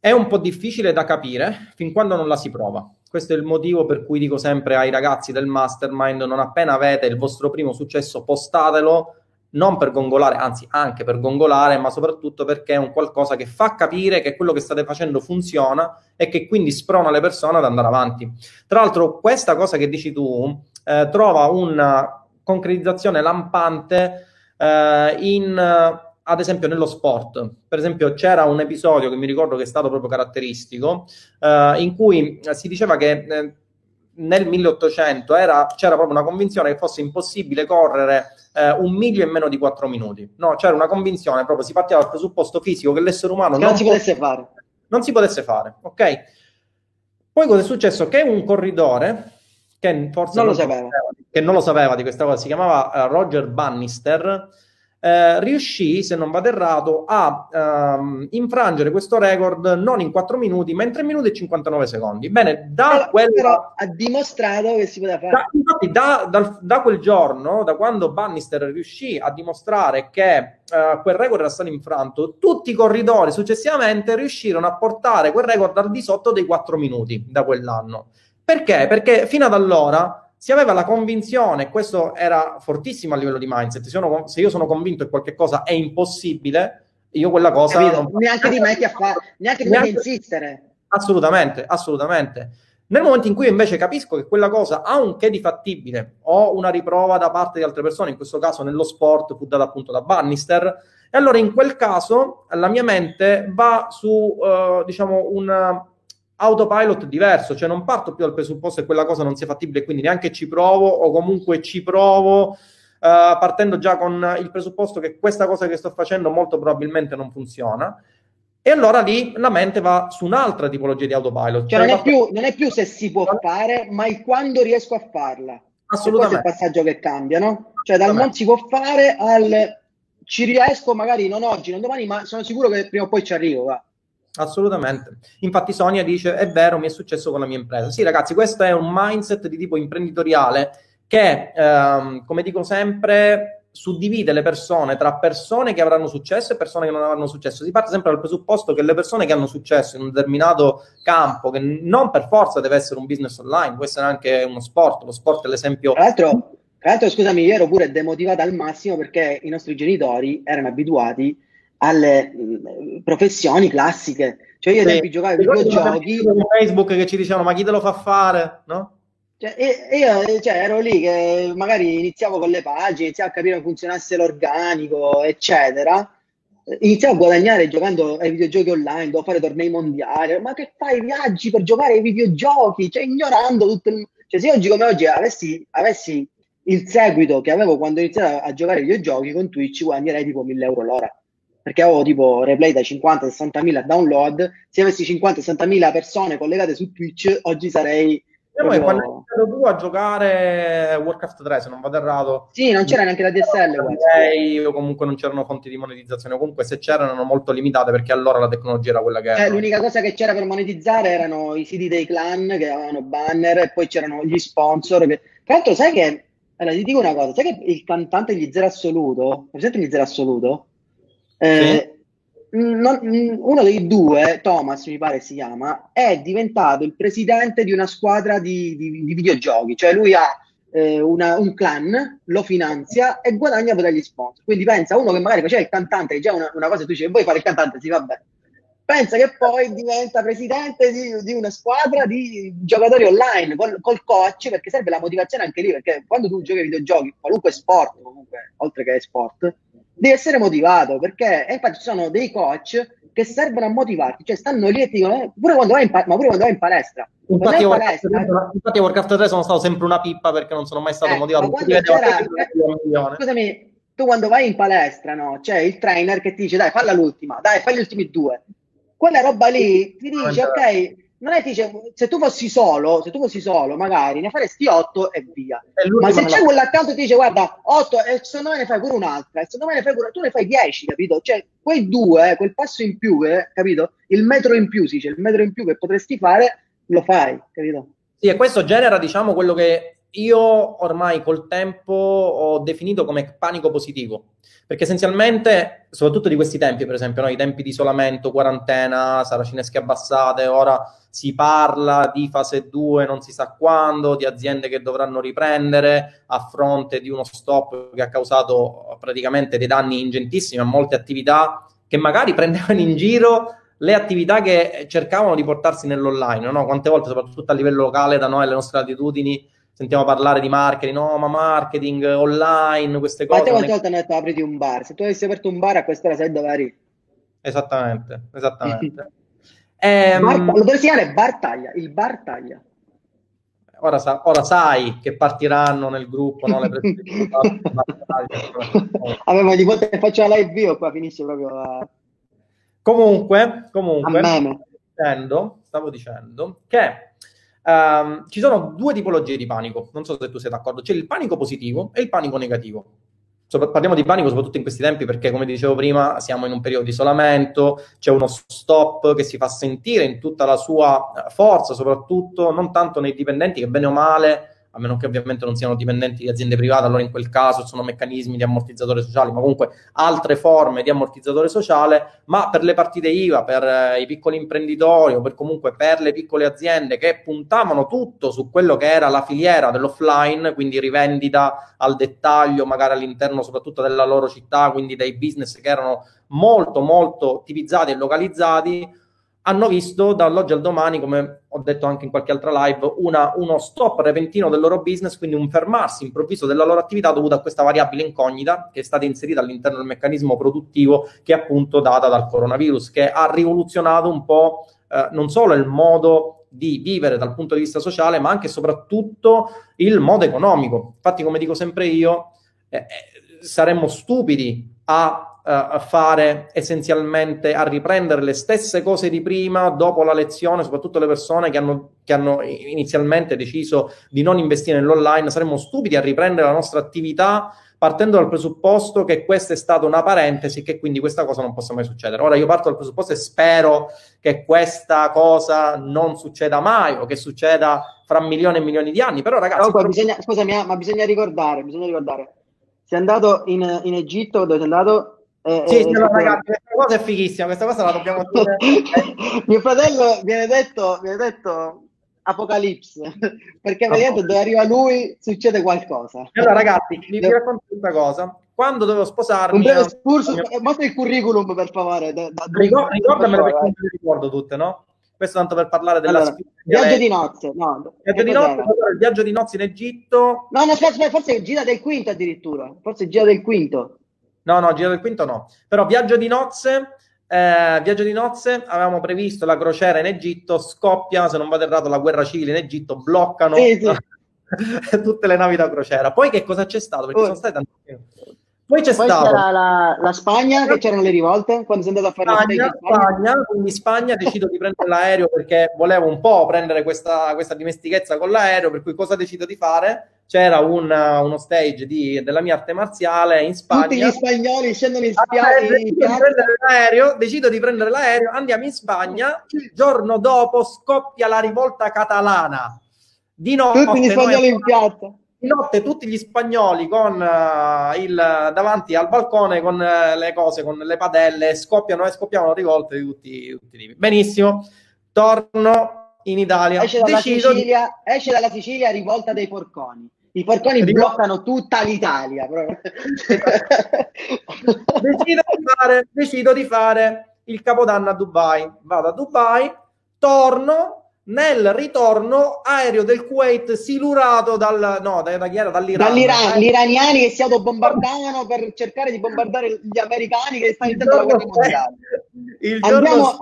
è un po' difficile da capire fin quando non la si prova. Questo è il motivo per cui dico sempre ai ragazzi del mastermind, non appena avete il vostro primo successo, postatelo, non per gongolare, anzi anche per gongolare, ma soprattutto perché è un qualcosa che fa capire che quello che state facendo funziona e che quindi sprona le persone ad andare avanti. Tra l'altro, questa cosa che dici tu eh, trova una concretizzazione lampante eh, in, ad esempio nello sport. Per esempio c'era un episodio che mi ricordo che è stato proprio caratteristico, eh, in cui eh, si diceva che eh, nel 1800 era, c'era proprio una convinzione che fosse impossibile correre eh, un miglio in meno di 4 minuti. No, c'era una convinzione, proprio si partiva dal presupposto fisico che l'essere umano Che non si potesse fare. non si potesse fare, ok? Poi cosa è successo? Che un corridore che forse Non lo non sapeva. che non lo sapeva di questa cosa, si chiamava eh, Roger Bannister, eh, riuscì, se non vado errato, a ehm, infrangere questo record non in 4 minuti, ma in 3 minuti e 59 secondi. Bene, da però, quella... però ha dimostrato che si poteva fare. Da, infatti, da, da, da, quel giorno, da quando Bannister riuscì a dimostrare che eh, quel record era stato infranto, tutti i corridori successivamente riuscirono a portare quel record al di sotto dei 4 minuti da quell'anno. Perché? Perché fino ad allora si aveva la convinzione, questo era fortissimo a livello di mindset, se, sono, se io sono convinto che qualche cosa è impossibile, io quella cosa... Non... Neanche ti metti a fare, neanche ti metti a insistere. Assolutamente, assolutamente. Nel momento in cui invece capisco che quella cosa ha un che di fattibile, ho una riprova da parte di altre persone, in questo caso nello sport fu data appunto da Bannister, e allora in quel caso la mia mente va su, uh, diciamo, un autopilot diverso, cioè non parto più dal presupposto che quella cosa non sia fattibile, quindi neanche ci provo o comunque ci provo uh, partendo già con il presupposto che questa cosa che sto facendo molto probabilmente non funziona. E allora lì la mente va su un'altra tipologia di autopilot. Cioè, cioè non, è più, non, è più, se si può fare, ma il quando riesco a farla. Assolutamente. questo è il passaggio che cambia, no? Cioè dal non si può fare al ci riesco magari non oggi, non domani, ma sono sicuro che prima o poi ci arrivo. Va. Assolutamente. Infatti Sonia dice, è vero, mi è successo con la mia impresa. Sì, ragazzi, questo è un mindset di tipo imprenditoriale che, ehm, come dico sempre, suddivide le persone tra persone che avranno successo e persone che non avranno successo. Si parte sempre dal presupposto che le persone che hanno successo in un determinato campo, che non per forza deve essere un business online, può essere anche uno sport, lo sport è l'esempio... Tra l'altro, tra l'altro scusami, io ero pure demotivata al massimo perché i nostri genitori erano abituati alle mh, mm, professioni classiche. Cioè io sì. tempi giocavo ai videogiochi. Su Facebook che ci dicevano ma chi te lo fa fare, no? Cioè, io cioè, ero lì che magari iniziavo con le pagine, iniziavo a capire come funzionasse l'organico, eccetera. Iniziavo a guadagnare giocando ai videogiochi online, dovevo fare tornei mondiali. Ma che fai viaggi per giocare ai videogiochi? Cioè, ignorando tutto il... Cioè, se oggi come oggi avessi, avessi il seguito che avevo quando iniziavo a giocare ai videogiochi con Twitch, guadagnerei tipo 1000 euro l'ora perché avevo tipo replay da 50-60 mila download. Se avessi 50-60 mila persone collegate su Twitch, oggi sarei. Proprio... Quando hai iniziato tu a giocare Warcraft 3, se non vado errato, sì, non c'era neanche la DSL. O comunque non c'erano fonti di monetizzazione, o comunque se c'erano erano molto limitate perché allora la tecnologia era quella che era. Eh, l'unica cosa che c'era per monetizzare erano i siti dei clan che avevano banner e poi c'erano gli sponsor. Che... Tra l'altro, sai che. Allora, ti dico una cosa, sai che il cantante di Zero Assoluto, presente di Zero Assoluto? Eh, non, uno dei due, Thomas mi pare si chiama, è diventato il presidente di una squadra di, di, di videogiochi, cioè lui ha eh, una, un clan, lo finanzia e guadagna dagli sponsor. Quindi pensa uno che magari faceva il cantante, che già una, una cosa tu dici, vuoi fare il cantante? Sì, vabbè. Pensa che poi diventa presidente di, di una squadra di giocatori online col, col, coach, perché serve la motivazione anche lì, perché quando tu giochi ai videogiochi, qualunque sport, comunque, oltre che sport, devi essere motivato perché infatti ci sono dei coach che servono a motivarti, cioè stanno lì e ti dicono, eh, pure quando vai in, pa- ma pure quando vai in palestra. Infatti, in palestra, infatti Warcraft 3 sono stato sempre una pippa perché non sono mai stato eh, motivato. Eh, scusami, tu quando vai in palestra, no, c'è il trainer che ti dice dai, falla l'ultima, dai, fai gli ultimi due. Quella roba lì ti dice, ok, non è che dice, se tu fossi solo, se tu fossi solo, magari ne faresti 8 e via. Ma se c'è quello accanto ti dice, guarda, 8 e secondo me ne fai pure un'altra, e secondo me ne fai pure, tu ne fai 10, capito? Cioè, quei due, quel passo in più, eh, capito? Il metro in più, si dice, il metro in più che potresti fare, lo fai, capito? Sì, e questo genera, diciamo, quello che io ormai col tempo ho definito come panico positivo, perché essenzialmente, soprattutto di questi tempi, per esempio, no? i tempi di isolamento, quarantena, saracinesche abbassate, ora si parla di fase 2 non si sa quando, di aziende che dovranno riprendere a fronte di uno stop che ha causato praticamente dei danni ingentissimi a molte attività che magari prendevano in giro le attività che cercavano di portarsi nell'online, no? Quante volte, soprattutto a livello locale, da noi alle nostre latitudini, sentiamo parlare di marketing, no, ma marketing online, queste cose. Ma quante volte hanno detto apriti un bar? Se tu avessi aperto un bar a quest'ora sai dove eri? Esattamente, esattamente. ehm, bar, lo dovresti chiamare Bartaglia, il Bartaglia. Ora, sa, ora, sai che partiranno nel gruppo no, le Vabbè, ma di volte faccio la live io, qua finisce proprio la... Comunque, comunque, stavo dicendo, stavo dicendo che Um, ci sono due tipologie di panico, non so se tu sei d'accordo, c'è il panico positivo e il panico negativo. parliamo di panico soprattutto in questi tempi perché, come dicevo prima, siamo in un periodo di isolamento, c'è uno stop che si fa sentire in tutta la sua forza, soprattutto non tanto nei dipendenti che bene o male a meno che ovviamente non siano dipendenti di aziende private, allora in quel caso sono meccanismi di ammortizzatore sociale, ma comunque altre forme di ammortizzatore sociale, ma per le partite IVA, per eh, i piccoli imprenditori o per comunque per le piccole aziende che puntavano tutto su quello che era la filiera dell'offline, quindi rivendita al dettaglio, magari all'interno soprattutto della loro città, quindi dei business che erano molto molto tipizzati e localizzati, hanno visto dall'oggi al domani, come ho detto anche in qualche altra live, una, uno stop repentino del loro business, quindi un fermarsi improvviso della loro attività dovuto a questa variabile incognita che è stata inserita all'interno del meccanismo produttivo che è appunto data dal coronavirus, che ha rivoluzionato un po' eh, non solo il modo di vivere dal punto di vista sociale, ma anche e soprattutto il modo economico. Infatti, come dico sempre io, eh, eh saremmo stupidi a a fare essenzialmente, a riprendere le stesse cose di prima dopo la lezione, soprattutto le persone che hanno, che hanno inizialmente deciso di non investire nell'online, saremmo stupidi a riprendere la nostra attività partendo dal presupposto che questa è stata una parentesi, che quindi questa cosa non possa mai succedere. Ora io parto dal presupposto e spero che questa cosa non succeda mai o che succeda fra milioni e milioni di anni, però ragazzi... Però, bisogna, scusami, ma bisogna ricordare, bisogna ricordare, sei andato in, in Egitto, dove sei andato eh, sì, sì, no, ragazzi, questa cosa è fighissima, questa cosa la dobbiamo dire. Mio fratello viene detto, viene detto Apocalipse, perché praticamente dove arriva lui succede qualcosa. Allora ragazzi, vi, vi racconto questa cosa. Quando dovevo sposarmi... Un breve escurso, mio... mostra il curriculum per favore. Da, da Ricord- ricordamelo perché non le ricordo tutte, no? Questo tanto per parlare della allora, Viaggio di nozze, no. Viaggio di nozze, il viaggio di nozze in Egitto. No, no, aspetta, forse gira del quinto addirittura. Forse gira del quinto. No, no, Giro del Quinto no. Però viaggio di nozze, eh, viaggio di nozze, avevamo previsto la crociera in Egitto, scoppia, se non vado errato, la guerra civile in Egitto, bloccano sì, sì. tutte le navi da crociera. Poi che cosa c'è stato? Perché oh. sono state tante... Poi c'è Poi stato... la, la, Spagna, che c'erano le rivolte, quando sei andato a fare Spagna, la Spagna, Spagna, quindi Spagna decido di prendere l'aereo perché volevo un po' prendere questa, questa dimestichezza con l'aereo, per cui cosa decido di fare? C'era un, uno stage di, della mia arte marziale in Spagna. Tutti gli spagnoli scendono in Spagna. Decido, l'aereo, decido di prendere l'aereo, andiamo in Spagna. Il giorno dopo scoppia la rivolta catalana. Di notte, tutti gli spagnoli in piazza. Di notte tutti gli spagnoli con uh, il, davanti al balcone con uh, le cose, con le padelle, scoppiano e scoppiavano rivolte di tutti, tutti i. Benissimo, torno in Italia. Esce dalla, Sicilia, di... esce dalla Sicilia rivolta dei porconi. I porconi Dico... bloccano tutta l'Italia. decido, di fare, decido di fare il capodanno a Dubai. Vado a Dubai, torno, nel ritorno aereo del Kuwait silurato dal no da, da chi era? dall'Iran dall'Iran eh. gli iraniani che si autobombardavano per cercare di bombardare gli americani che stanno iniziando la guerra mondiale andiamo,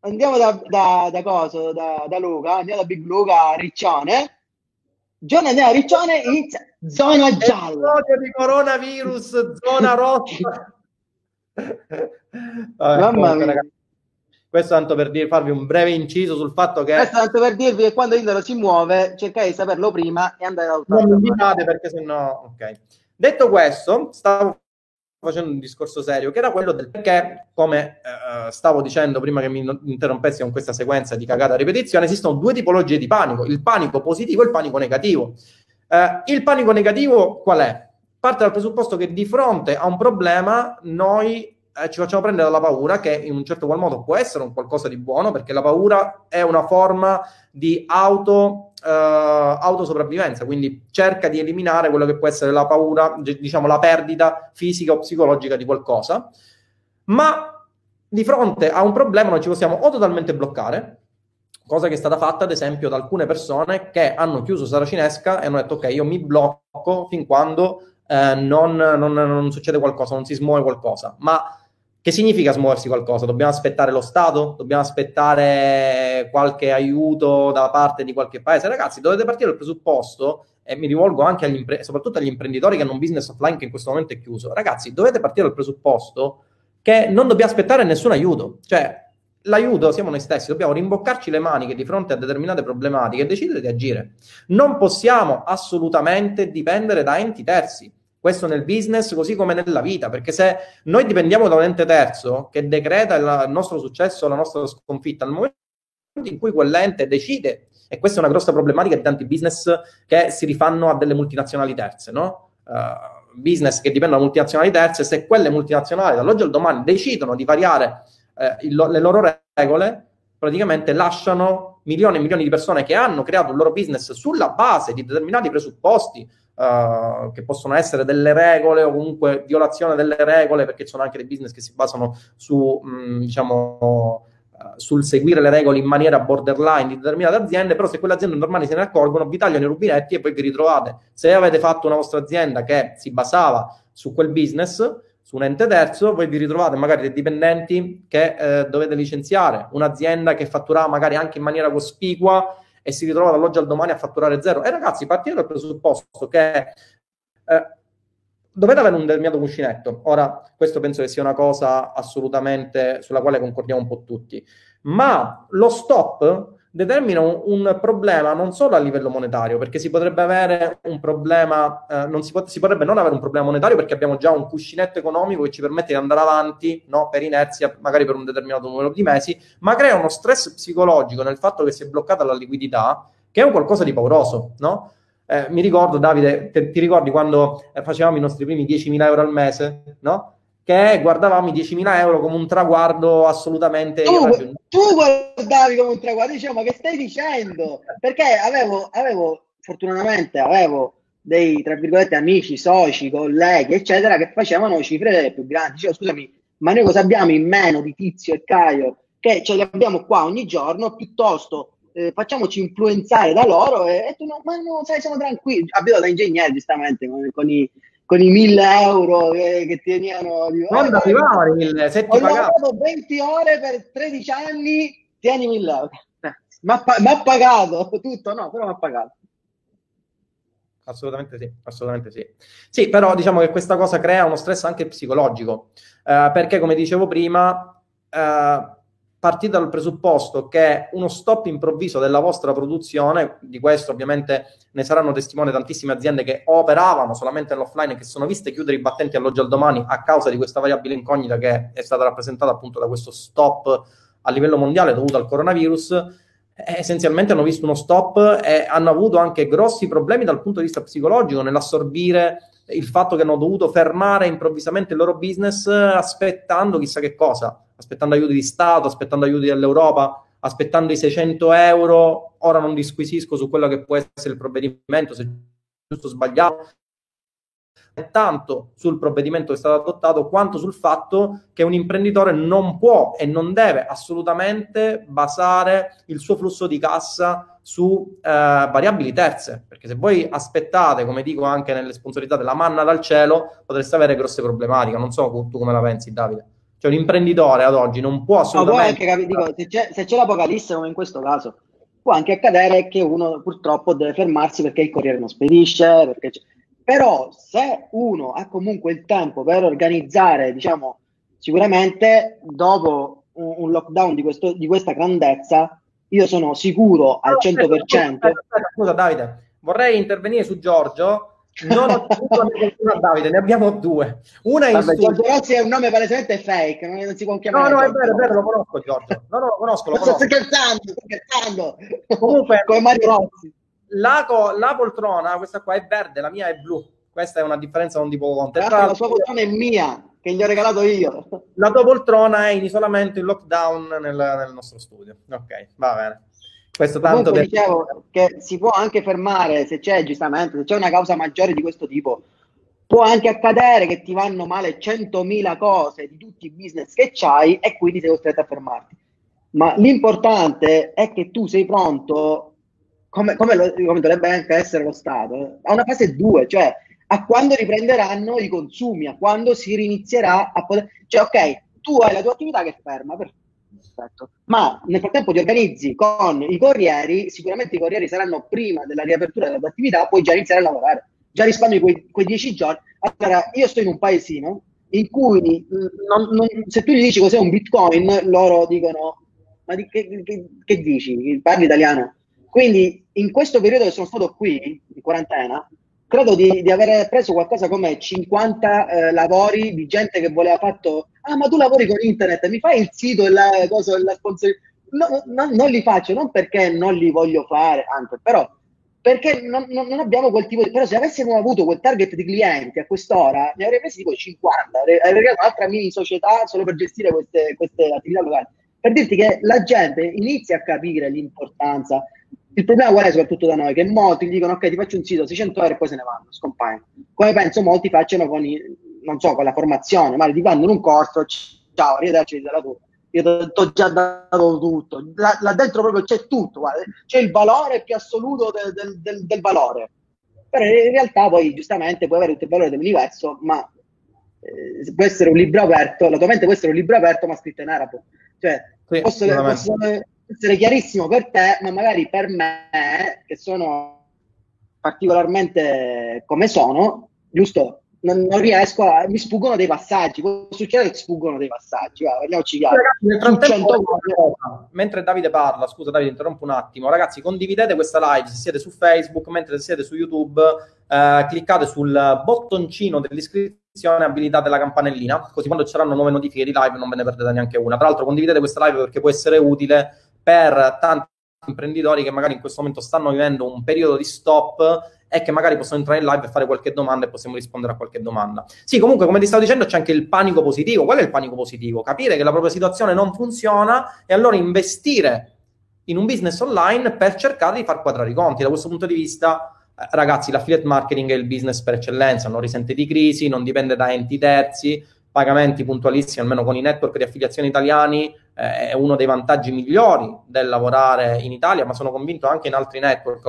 andiamo da, da, da, coso, da, da Luca andiamo da Big Luca Riccione Giorno della Riccione inizia zona gialla. Episodio di coronavirus, zona rossa. Vabbè, Mamma mia. Ragazzi, questo tanto per dir, farvi un breve inciso sul fatto che... Questo tanto per dirvi che quando Indolo si muove, cercate di saperlo prima e andare a Non mi invitate perché sennò... Ok. Detto questo, stavo facendo un discorso serio, che era quello del perché, come eh, stavo dicendo prima che mi interrompessi con questa sequenza di cagata ripetizione, esistono due tipologie di panico, il panico positivo e il panico negativo. Eh, il panico negativo qual è? Parte dal presupposto che di fronte a un problema noi eh, ci facciamo prendere dalla paura, che in un certo qual modo può essere un qualcosa di buono, perché la paura è una forma di auto uh, autosopravvivenza, quindi cerca di eliminare quello che può essere la paura, diciamo la perdita fisica o psicologica di qualcosa, ma di fronte a un problema noi ci possiamo o totalmente bloccare, cosa che è stata fatta ad esempio da alcune persone che hanno chiuso Saracinesca e hanno detto ok, io mi blocco fin quando eh, non, non, non succede qualcosa, non si smuove qualcosa, ma che significa smuoversi qualcosa? Dobbiamo aspettare lo Stato? Dobbiamo aspettare qualche aiuto da parte di qualche paese? Ragazzi, dovete partire dal presupposto, e mi rivolgo anche agli impre- soprattutto agli imprenditori che hanno un business offline che in questo momento è chiuso. Ragazzi, dovete partire dal presupposto che non dobbiamo aspettare nessun aiuto. Cioè, l'aiuto siamo noi stessi, dobbiamo rimboccarci le maniche di fronte a determinate problematiche e decidere di agire. Non possiamo assolutamente dipendere da enti terzi Questo nel business così come nella vita, perché se noi dipendiamo da un ente terzo che decreta il nostro successo, la nostra sconfitta, al momento in cui quell'ente decide, e questa è una grossa problematica di tanti business che si rifanno a delle multinazionali terze, no? Uh, business che dipendono da multinazionali terze, se quelle multinazionali dall'oggi al domani decidono di variare eh, il, le loro regole, praticamente lasciano milioni e milioni di persone che hanno creato il loro business sulla base di determinati presupposti, Uh, che possono essere delle regole o comunque violazione delle regole, perché ci sono anche dei business che si basano su, mh, mm, diciamo, uh, sul seguire le regole in maniera borderline di determinate aziende, però se quelle aziende normali se ne accorgono, vi tagliano i rubinetti e poi vi ritrovate. Se avete fatto una vostra azienda che si basava su quel business, su un ente terzo, voi vi ritrovate magari dei dipendenti che eh, dovete licenziare, un'azienda che fatturava magari anche in maniera cospicua e si ritrova dall'oggi al domani a fatturare zero. E ragazzi, partite dal presupposto che eh, dovete avere un determinato cuscinetto. Ora, questo penso che sia una cosa assolutamente sulla quale concordiamo un po' tutti. Ma lo stop determina un, un, problema non solo a livello monetario, perché si potrebbe avere un problema, eh, non si, pot- si, potrebbe non avere un problema monetario perché abbiamo già un cuscinetto economico che ci permette di andare avanti no, per inerzia, magari per un determinato numero di mesi, ma crea uno stress psicologico nel fatto che si è bloccata la liquidità, che è un qualcosa di pauroso, no? Eh, mi ricordo, Davide, te, ti ricordi quando eh, facevamo i nostri primi 10.000 euro al mese, no? Che guardavamo i 10.000 euro come un traguardo assolutamente tu, tu guardavi come un traguardo, dicevo ma che stai dicendo? Perché avevo, avevo fortunatamente avevo dei tra virgolette amici, soci, colleghi eccetera che facevano cifre più grandi, dicevo scusami ma noi cosa abbiamo in meno di Tizio e Caio che ce li abbiamo qua ogni giorno piuttosto eh, facciamoci influenzare da loro e, e tu no, ma no, sai, siamo tranquilli. Abito da ingegnere, giustamente, con, con i, con i 1000 euro che, che tenivano di non arrivavano i 1000 se ti lavorato 20 ore per 13 anni tieni 1000 euro. Eh, ma ha pagato tutto no però mi ha pagato. Assolutamente sì assolutamente sì. Sì però diciamo che questa cosa crea uno stress anche psicologico eh, perché come dicevo prima eh, partite dal presupposto che uno stop improvviso della vostra produzione, di questo ovviamente ne saranno testimone tantissime aziende che operavano solamente nell'offline e che sono viste chiudere i battenti all'oggi al domani a causa di questa variabile incognita che è stata rappresentata appunto da questo stop a livello mondiale dovuto al coronavirus, eh, essenzialmente hanno visto uno stop e hanno avuto anche grossi problemi dal punto di vista psicologico nell'assorbire il fatto che hanno dovuto fermare improvvisamente il loro business aspettando chissà che cosa aspettando aiuti di Stato, aspettando aiuti dall'Europa, aspettando i 600 euro. Ora non disquisisco su quello che può essere il provvedimento, se giusto o sbagliato, tanto sul provvedimento che è stato adottato quanto sul fatto che un imprenditore non può e non deve assolutamente basare il suo flusso di cassa su eh, variabili terze, perché se voi aspettate, come dico anche nelle sponsorizzate, della manna dal cielo, potreste avere grosse problematiche. Non so tu come la pensi, Davide. Cioè un imprenditore ad oggi non può assolutamente... No, anche, dico, se, c'è, se c'è l'apocalisse come in questo caso, può anche accadere che uno purtroppo deve fermarsi perché il corriere non spedisce, perché però se uno ha comunque il tempo per organizzare, diciamo, sicuramente dopo un, un lockdown di, questo, di, questa grandezza, io sono sicuro al 100%. Aspetta, aspetta, scusa Davide, vorrei intervenire su Giorgio non ho una Davide, ne abbiamo due. Una in Vabbè, Giorgio Rossi è un nome palesemente fake, non si può chiamare. No, no, è vero, è vero, lo conosco Giorgio. No, no, lo conosco, lo conosco. Sto scherzando, sto scherzando. Comunque, come Mario Rossi. La, la, poltrona, questa qua è verde, la mia è blu. Questa è una differenza non di poco conto. La sua poltrona è mia, che gli ho regalato io. La tua poltrona è in isolamento, in lockdown nel, nel nostro studio. Ok, va bene. Questo tanto per... dicevo che si può anche fermare se c'è giustamente, se c'è una causa maggiore di questo tipo, può anche accadere che ti vanno male 100.000 cose di tutti i business che c'hai e quindi sei costretto a fermarti. Ma l'importante è che tu sei pronto, come, come, lo, come dovrebbe anche essere lo Stato, a una fase 2, cioè a quando riprenderanno i consumi, a quando si rinizierà a poter... Cioè, ok, tu hai la tua attività che è ferma, perfetto Perfetto. Ma nel frattempo ti organizzi con i corrieri, sicuramente i corrieri saranno prima della riapertura della tua attività, puoi già iniziare a lavorare, già risparmi quei, quei dieci giorni. Allora, io sto in un paesino in cui non, non, se tu gli dici cos'è un bitcoin, loro dicono, ma di, che, che, che dici? Parli italiano? Quindi in questo periodo che sono stato qui, in quarantena, credo di, di aver preso qualcosa come 50 eh, lavori di gente che voleva fatto, ah ma tu lavori con internet, mi fai il sito e la cosa, la sponsor... No, no, non li faccio, non perché non li voglio fare, anche, però perché non, non, non, abbiamo quel tipo di... Però se avessimo avuto quel target di clienti a quest'ora, ne avrei presi tipo 50, avrei, avrei creato un'altra mini società solo per gestire queste, queste attività locali. Per dirti che la gente inizia a capire l'importanza il problema qual è soprattutto da noi? Che molti dicono ok ti faccio un sito 600 euro e poi se ne vanno, scompaiono. Come penso molti facciano con, i, non so, con la formazione, ma ti fanno in un corso, ciao, arrivederci della tua. Io ti ho già dato tutto, là, là, dentro proprio c'è tutto, guarda. c'è il valore più assoluto del, del, del, del, valore. Però in realtà poi giustamente puoi avere tutto il valore dell'universo, ma eh, può essere un libro aperto, la tua mente può essere un libro aperto ma scritto in arabo. Cioè, sì, posso, posso, essere chiarissimo per te, ma magari per me, che sono particolarmente come sono, giusto? Non, non, riesco a. mi sfuggono dei passaggi. Può succedere che sfuggono dei passaggi. Va, parliamoci chiaro. Ragazzi, mentre Davide parla, scusa, Davide, interrompo un attimo. Ragazzi, condividete questa live se siete su Facebook, mentre se siete su YouTube, eh, cliccate sul bottoncino dell'iscrizione e abilitate la campanellina. Così quando ci saranno nuove notifiche di live non ve ne perdete neanche una. Tra l'altro, condividete questa live perché può essere utile per tanti imprenditori che magari in questo momento stanno vivendo un periodo di stop e che magari possono entrare in live e fare qualche domanda e possiamo rispondere a qualche domanda. Sì, comunque, come ti stavo dicendo, c'è anche il panico positivo. Qual è il panico positivo? Capire che la propria situazione non funziona e allora investire in un business online per cercare di far quadrare i conti. Da questo punto di vista, eh, ragazzi, l'affiliate marketing è il business per eccellenza, non risente di crisi, non dipende da enti terzi, pagamenti puntualissimi, almeno con i network di affiliazione italiani, eh, è uno dei vantaggi migliori del lavorare in Italia, ma sono convinto anche in altri network.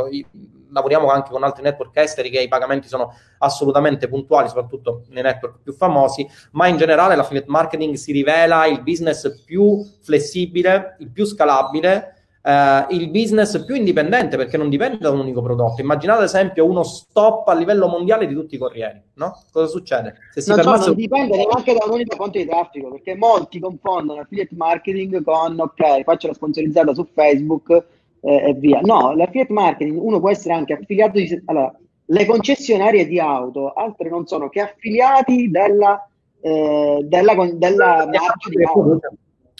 Lavoriamo anche con altri network esteri che i pagamenti sono assolutamente puntuali, soprattutto nei network più famosi, ma in generale l'affiliate marketing si rivela il business più flessibile, il più scalabile Uh, il business più indipendente perché non dipende da un unico prodotto. Immaginate ad esempio uno stop a livello mondiale di tutti i corrieri, no? Cosa succede? Se si non, permesse... so, non dipende neanche da un unico fonte di traffico perché molti confondono affiliate marketing con ok, faccio la sponsorizzata su Facebook eh, e via. No, l'affiliate marketing uno può essere anche affiliato di... Allora, le concessionarie di auto, altre non sono che affiliati della, eh, della, della marca di auto.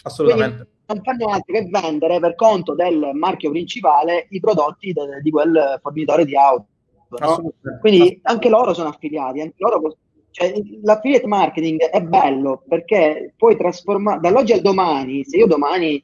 Assolutamente. Quindi, non fanno altro che vendere per conto del marchio principale i prodotti de, di quel fornitore di auto. No? Quindi anche loro sono affiliati, anche loro, cioè, l'affiliate marketing è bello perché puoi trasformare dall'oggi al domani, se io domani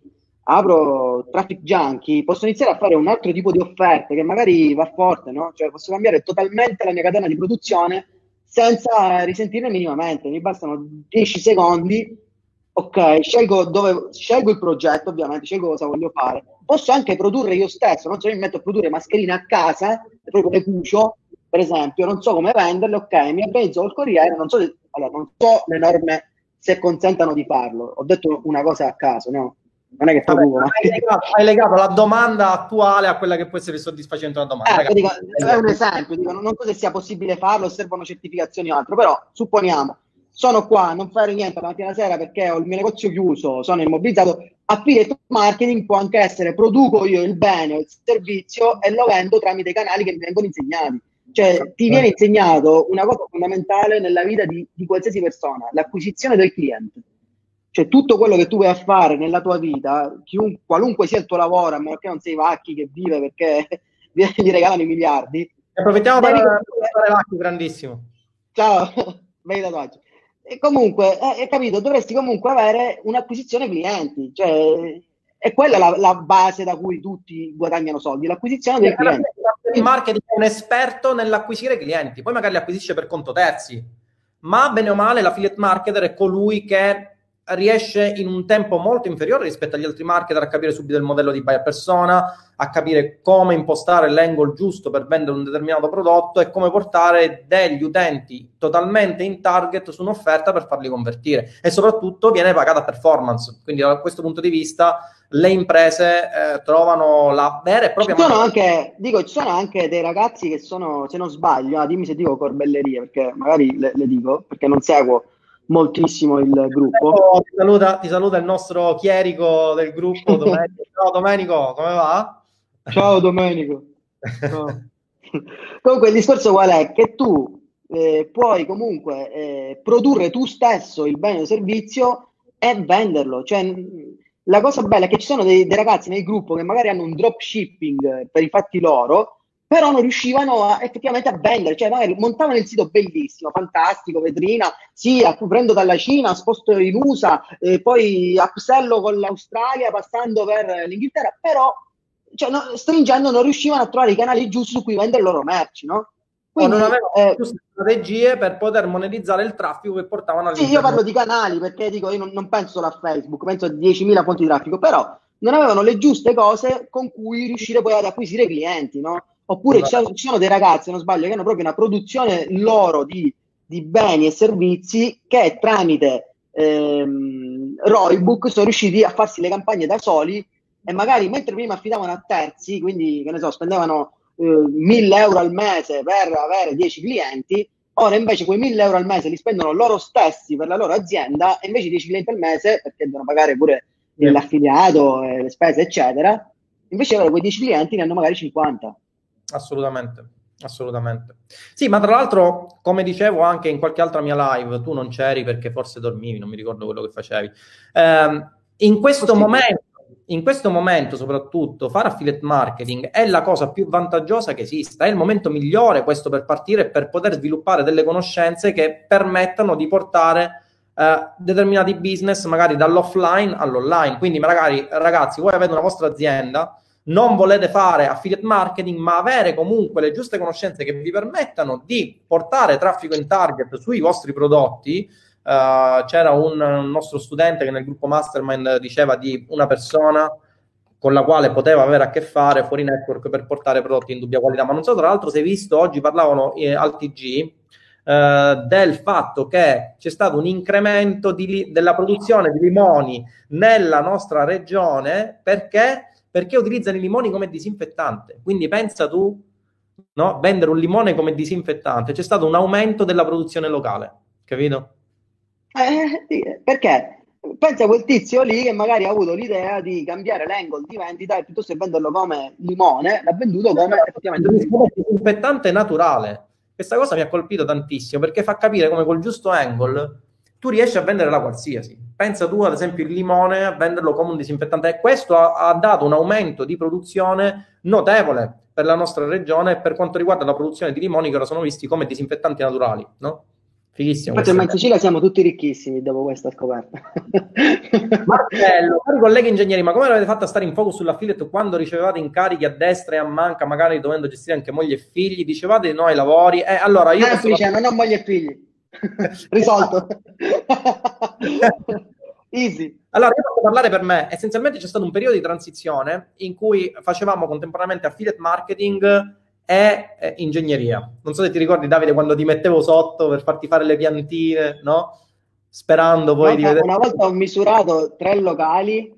apro Traffic Junkie, posso iniziare a fare un altro tipo di offerte che magari va forte, no? Cioè posso cambiare totalmente la mia catena di produzione senza risentirne minimamente, mi bastano 10 secondi ok, scelgo, dove, scelgo il progetto, ovviamente, scelgo cosa voglio fare. Posso anche produrre io stesso, non so, mi metto a produrre mascherine a casa, proprio le cucio, per esempio, non so come venderle, ok, mi organizzo col corriere, non so, allora, non so le norme se consentano di farlo. Ho detto una cosa a caso, no? Non è che Vabbè, hai, legato, hai, legato, la domanda attuale a quella che può essere soddisfacente una domanda. Eh, dico, è un esempio, dico, non so se sia possibile farlo, servono certificazioni o altro, però supponiamo sono qua non fare niente la mattina sera perché ho il mio negozio chiuso, sono immobilizzato, affiliate marketing può anche essere produco io il bene o il servizio e lo vendo tramite i canali che mi vengono insegnati. Cioè ti viene insegnato una cosa fondamentale nella vita di, di qualsiasi persona, l'acquisizione del cliente. Cioè tutto quello che tu vuoi fare nella tua vita, chiunque, qualunque sia il tuo lavoro, a meno che non sei Vacchi che vive perché gli regalano i miliardi. Approfittiamo per fare Vacchi, grandissimo. Ciao, bei tatuaggi. E comunque, eh, capito, dovresti comunque avere un'acquisizione clienti, cioè è quella la, la, base da cui tutti guadagnano soldi, l'acquisizione del cliente. Il marketing è un esperto nell'acquisire clienti, poi magari li acquisisce per conto terzi, ma bene o male l'affiliate marketer è colui che riesce in un tempo molto inferiore rispetto agli altri marketer a capire subito il modello di buyer persona, a capire come impostare l'angle giusto per vendere un determinato prodotto e come portare degli utenti totalmente in target su un'offerta per farli convertire e soprattutto viene pagata performance. Quindi da questo punto di vista le imprese eh, trovano la vera e propria ci sono anche, dico, ci sono anche dei ragazzi che sono, se non sbaglio, ah, dimmi se dico corbellerie perché magari le, le dico perché non seguo moltissimo il gruppo. Ti, saluta, ti, saluta, il nostro chierico del gruppo, Domenico. Ciao Domenico, come va? Ciao Domenico. Ciao. comunque il discorso qual è? Che tu eh, puoi comunque eh, produrre tu stesso il bene o servizio e venderlo. Cioè, la cosa bella è che ci sono dei, dei ragazzi nel gruppo che magari hanno un dropshipping per i fatti loro, però non riuscivano a, effettivamente a vendere, cioè magari montavano il sito bellissimo, fantastico, vetrina, sì, prendo dalla Cina, sposto in USA, eh, poi upsello con l'Australia passando per l'Inghilterra, però cioè, no, stringendo non riuscivano a trovare i canali giusti su cui vendere le loro merci, no? Quindi, non avevano eh, giuste strategie per poter monetizzare il traffico che portavano all'interno. Sì, io parlo di canali perché dico, io non, non penso solo a Facebook, penso a 10.000 fonti di traffico, però non avevano le giuste cose con cui riuscire poi ad acquisire clienti, no? Oppure ci sono, ci sono, dei ragazzi, se non sbaglio, che hanno proprio una produzione loro di, di beni e servizi che tramite ehm, Roybook sono riusciti a farsi le campagne da soli e magari mentre prima affidavano a terzi, quindi che ne so, spendevano eh, 1000 euro al mese per avere 10 clienti, ora invece quei 1000 euro al mese li spendono loro stessi per la loro azienda e invece 10 clienti al mese, perché devono pagare pure l'affiliato, le spese, eccetera, invece avere quei 10 clienti ne hanno magari 50 assolutamente. Assolutamente. Sì, ma tra l'altro, come dicevo anche in qualche altra mia live, tu non c'eri perché forse dormivi, non mi ricordo quello che facevi. Eh, in questo momento, in questo momento soprattutto, fare affiliate marketing è la cosa più vantaggiosa che esista, è il momento migliore questo per partire e per poter sviluppare delle conoscenze che permettano di portare eh, determinati business magari dall'offline all'online. Quindi magari ragazzi, voi avete una vostra azienda, non volete fare affiliate marketing, ma avere comunque le giuste conoscenze che vi permettano di portare traffico in target sui vostri prodotti. Uh, c'era un, un, nostro studente che nel gruppo Mastermind diceva di una persona con la quale poteva avere a che fare fuori network per portare prodotti in dubbia qualità. Ma non so, tra l'altro, se hai visto, oggi parlavano eh, al TG eh, del fatto che c'è stato un incremento di, della produzione di limoni nella nostra regione perché perché utilizzano i limoni come disinfettante. Quindi pensa tu, no? vendere un limone come disinfettante, c'è stato un aumento della produzione locale, capito? Eh, perché? Pensa a quel tizio lì che magari ha avuto l'idea di cambiare l'angle di vendita e piuttosto che venderlo come limone, l'ha venduto come effettivamente un disinfettante naturale. Questa cosa mi ha colpito tantissimo perché fa capire come col giusto angle tu riesci a vendere la qualsiasi. Pensa tu, ad esempio, il limone a venderlo come un disinfettante. E questo ha, ha, dato un aumento di produzione notevole per la nostra regione per quanto riguarda la produzione di limoni che ora sono visti come disinfettanti naturali, no? Fighissimo. Infatti, in Sicilia siamo tutti ricchissimi dopo questa scoperta. Marcello, cari colleghi ingegneri, ma come avete fatto a stare in focus sull'affiliate quando ricevevate incarichi a destra e a manca, magari dovendo gestire anche moglie e figli? Dicevate di no ai lavori? Eh, allora io. Ah, posso... non ho moglie e figli. Risolto. Easy. Allora, io posso parlare per me. Essenzialmente c'è stato un periodo di transizione in cui facevamo contemporaneamente affiliate marketing e eh, ingegneria. Non so se ti ricordi, Davide, quando ti mettevo sotto per farti fare le piantine, no? Sperando poi una, di vedere... Una volta ho misurato tre locali,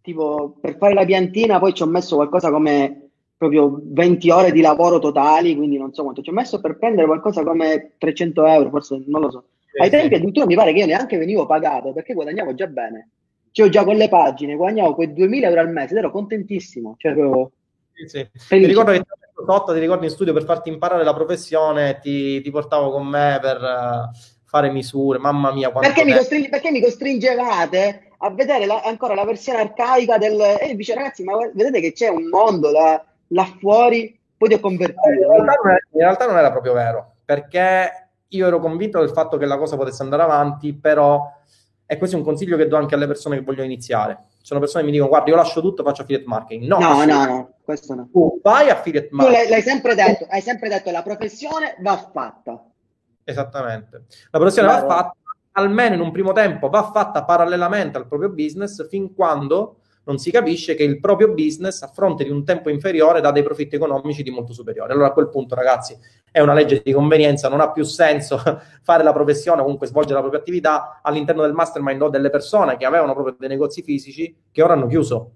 tipo per fare la piantina, poi ci ho messo qualcosa come proprio 20 ore di lavoro totali, quindi non so quanto ci ho messo per prendere qualcosa come 300 euro, forse non lo so. Ai tempi addirittura mi pare che io neanche venivo pagato perché guadagnavo già bene. Cioè, già quelle pagine, guadagnavo quei 2000 euro al mese ed ero contentissimo. Cioè, proprio sì. Ti ricordo che sotto, ti ricordi in studio per farti imparare la professione, ti, ti portavo con me per uh, fare misure, mamma mia. Perché mi, costring- perché mi, costringevate a vedere la, ancora la versione arcaica del... E dice ragazzi, ma vedete che c'è un mondo là là fuori, poi ti ho convertito. In realtà, in realtà, non era proprio vero, perché io ero convinto del fatto che la cosa potesse andare avanti, però, e questo è un consiglio che do anche alle persone che vogliono iniziare. Sono persone che mi dicono, guarda, io lascio tutto, faccio affiliate marketing. No, no, no, no, questo no. Tu vai affiliate marketing. Tu l'hai, l'hai sempre detto, hai sempre detto, la professione va fatta. Esattamente. La professione Bravo. va fatta, almeno in un primo tempo, va fatta parallelamente al proprio business, fin quando non si capisce che il proprio business a fronte di un tempo inferiore dà dei profitti economici di molto superiori. Allora a quel punto, ragazzi, è una legge di convenienza, non ha più senso fare la professione comunque svolgere la propria attività all'interno del mastermind o delle persone che avevano proprio dei negozi fisici che ora hanno chiuso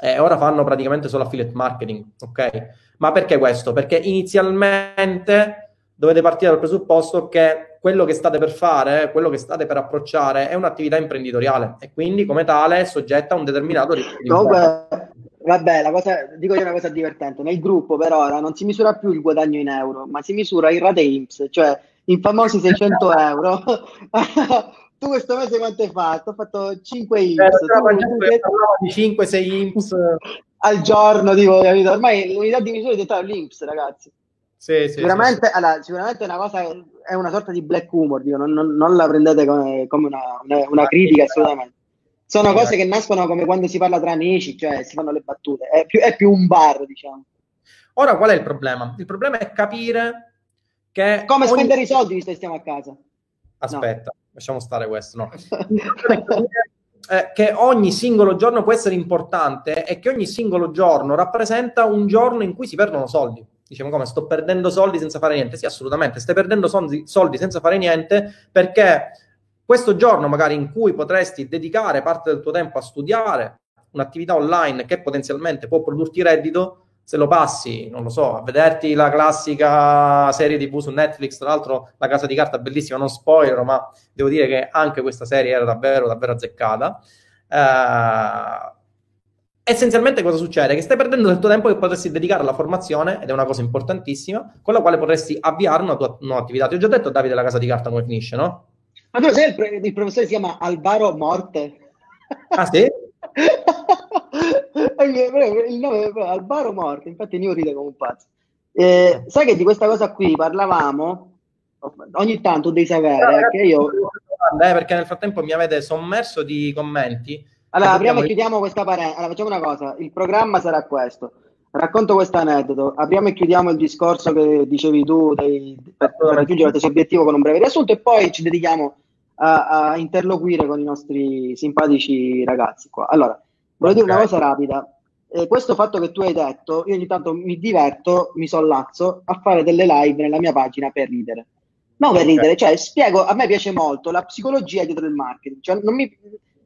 e ora fanno praticamente solo affiliate marketing, ok? Ma perché questo? Perché inizialmente dovete partire dal presupposto che quello che state per fare, quello che state per approcciare è un'attività imprenditoriale e quindi come tale è soggetta a un determinato rischio. Comunque, Vabbè, la cosa, dico io una cosa divertente. Nel gruppo per ora non si misura più il guadagno in euro, ma si misura in rate IMSS, cioè in famosi 600 euro. tu questo mese quanto hai fatto? Ho fatto 5 IMSS. Eh, tu, 5-6 IMSS al giorno, tipo, capito? Ormai l'unità di misura è diventata l'IMSS, ragazzi. Sì, sì, sicuramente, sì, allora, sicuramente è una cosa, è una sorta di black humor, dico, non, non, non, la prendete come, come una, una, una critica assolutamente. Sono cose che nascono come quando si parla tra amici, cioè si fanno le battute, è più, è più un bar, diciamo. Ora qual è il problema? Il problema è capire che... Come ogni... spendere i soldi visto che stiamo a casa. Aspetta, no. lasciamo stare questo, no. eh, che ogni singolo giorno può essere importante e che ogni singolo giorno rappresenta un giorno in cui si perdono soldi. Diciamo come sto perdendo soldi senza fare niente? Sì, assolutamente, stai perdendo soldi, senza fare niente perché questo giorno magari in cui potresti dedicare parte del tuo tempo a studiare un'attività online che potenzialmente può produrti reddito, se lo passi, non lo so, a vederti la classica serie TV su Netflix, tra l'altro La Casa di Carta bellissima, non spoiler, ma devo dire che anche questa serie era davvero, davvero azzeccata. Uh, essenzialmente cosa succede? Che stai perdendo del tuo tempo che potresti dedicare alla formazione, ed è una cosa importantissima, con la quale potresti avviare una tua nuova attività. Ti ho già detto, Davide, la casa di carta come finisce, no? Ma tu sai, il, il professore si chiama Alvaro Morte. Ah sì? il nome è Alvaro Morte, infatti io rido come un pazzo. Eh, sai che di questa cosa qui parlavamo? Ogni tanto devi sapere no, che io... Eh, perché nel frattempo mi avete sommerso di commenti. Allora, apriamo e chiudiamo questa parentesi. Allora, facciamo una cosa. Il programma sarà questo. Racconto questo aneddoto. Apriamo e chiudiamo il discorso che dicevi tu dei, per, raggiungere questo obiettivo con un breve riassunto e poi ci dedichiamo a, a interloquire con i nostri simpatici ragazzi qua. Allora, okay. dire una cosa rapida. Eh, questo fatto che tu hai detto, io ogni tanto mi diverto, mi sollazzo a fare delle live nella mia pagina per ridere. Non per ridere, cioè spiego, a me piace molto la psicologia dietro il marketing. Cioè, non mi,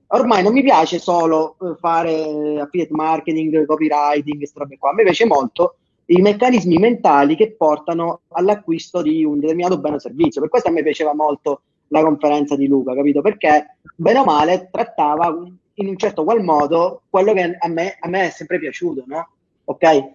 ormai non mi piace solo eh, fare affiliate marketing, copywriting, queste robe qua. Me piace molto i meccanismi mentali che portano all'acquisto di un determinato bene o servizio. Per questo a me piaceva molto la conferenza di Luca, capito? Perché bene o male trattava in un certo qual modo quello che a me, a me è sempre piaciuto, no? Ok?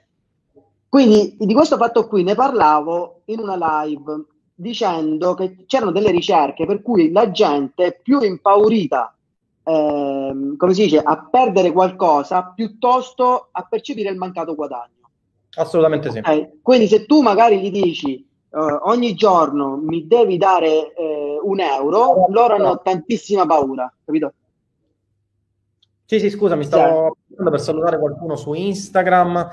Quindi di questo fatto qui ne parlavo in una live dicendo che c'erano delle ricerche per cui la gente più impaurita, eh, come si dice, a perdere qualcosa piuttosto a percepire il mancato guadagno. Assolutamente sì. Okay? Quindi se tu magari gli dici uh, ogni giorno mi devi dare eh, un euro, loro hanno tantissima paura, capito? Sì, sì, scusa, mi stavo sì. per salutare qualcuno su Instagram.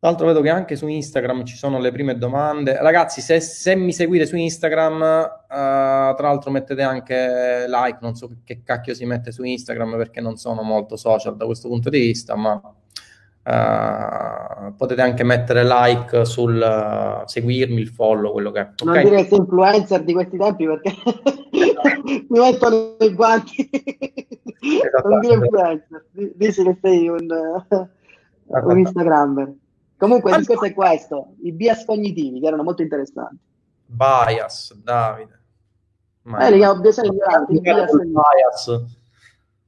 Tra l'altro vedo che anche su Instagram ci sono le prime domande. Ragazzi, se, se mi seguite su Instagram, uh, tra l'altro mettete anche like, non so che cacchio si mette su Instagram perché non sono molto social da questo punto di vista, ma Uh, potete anche mettere like sul uh, seguirmi, il follow, quello che è. Non okay? dire che sei influencer di questi tempi perché mi mettono i guanti. non dire influencer, dici che sei un, un Instagrammer. Comunque il discorso è questo, i bias cognitivi che erano molto interessanti. Bias, Davide. Ma eh, li chiamo bias ignoranti. Bias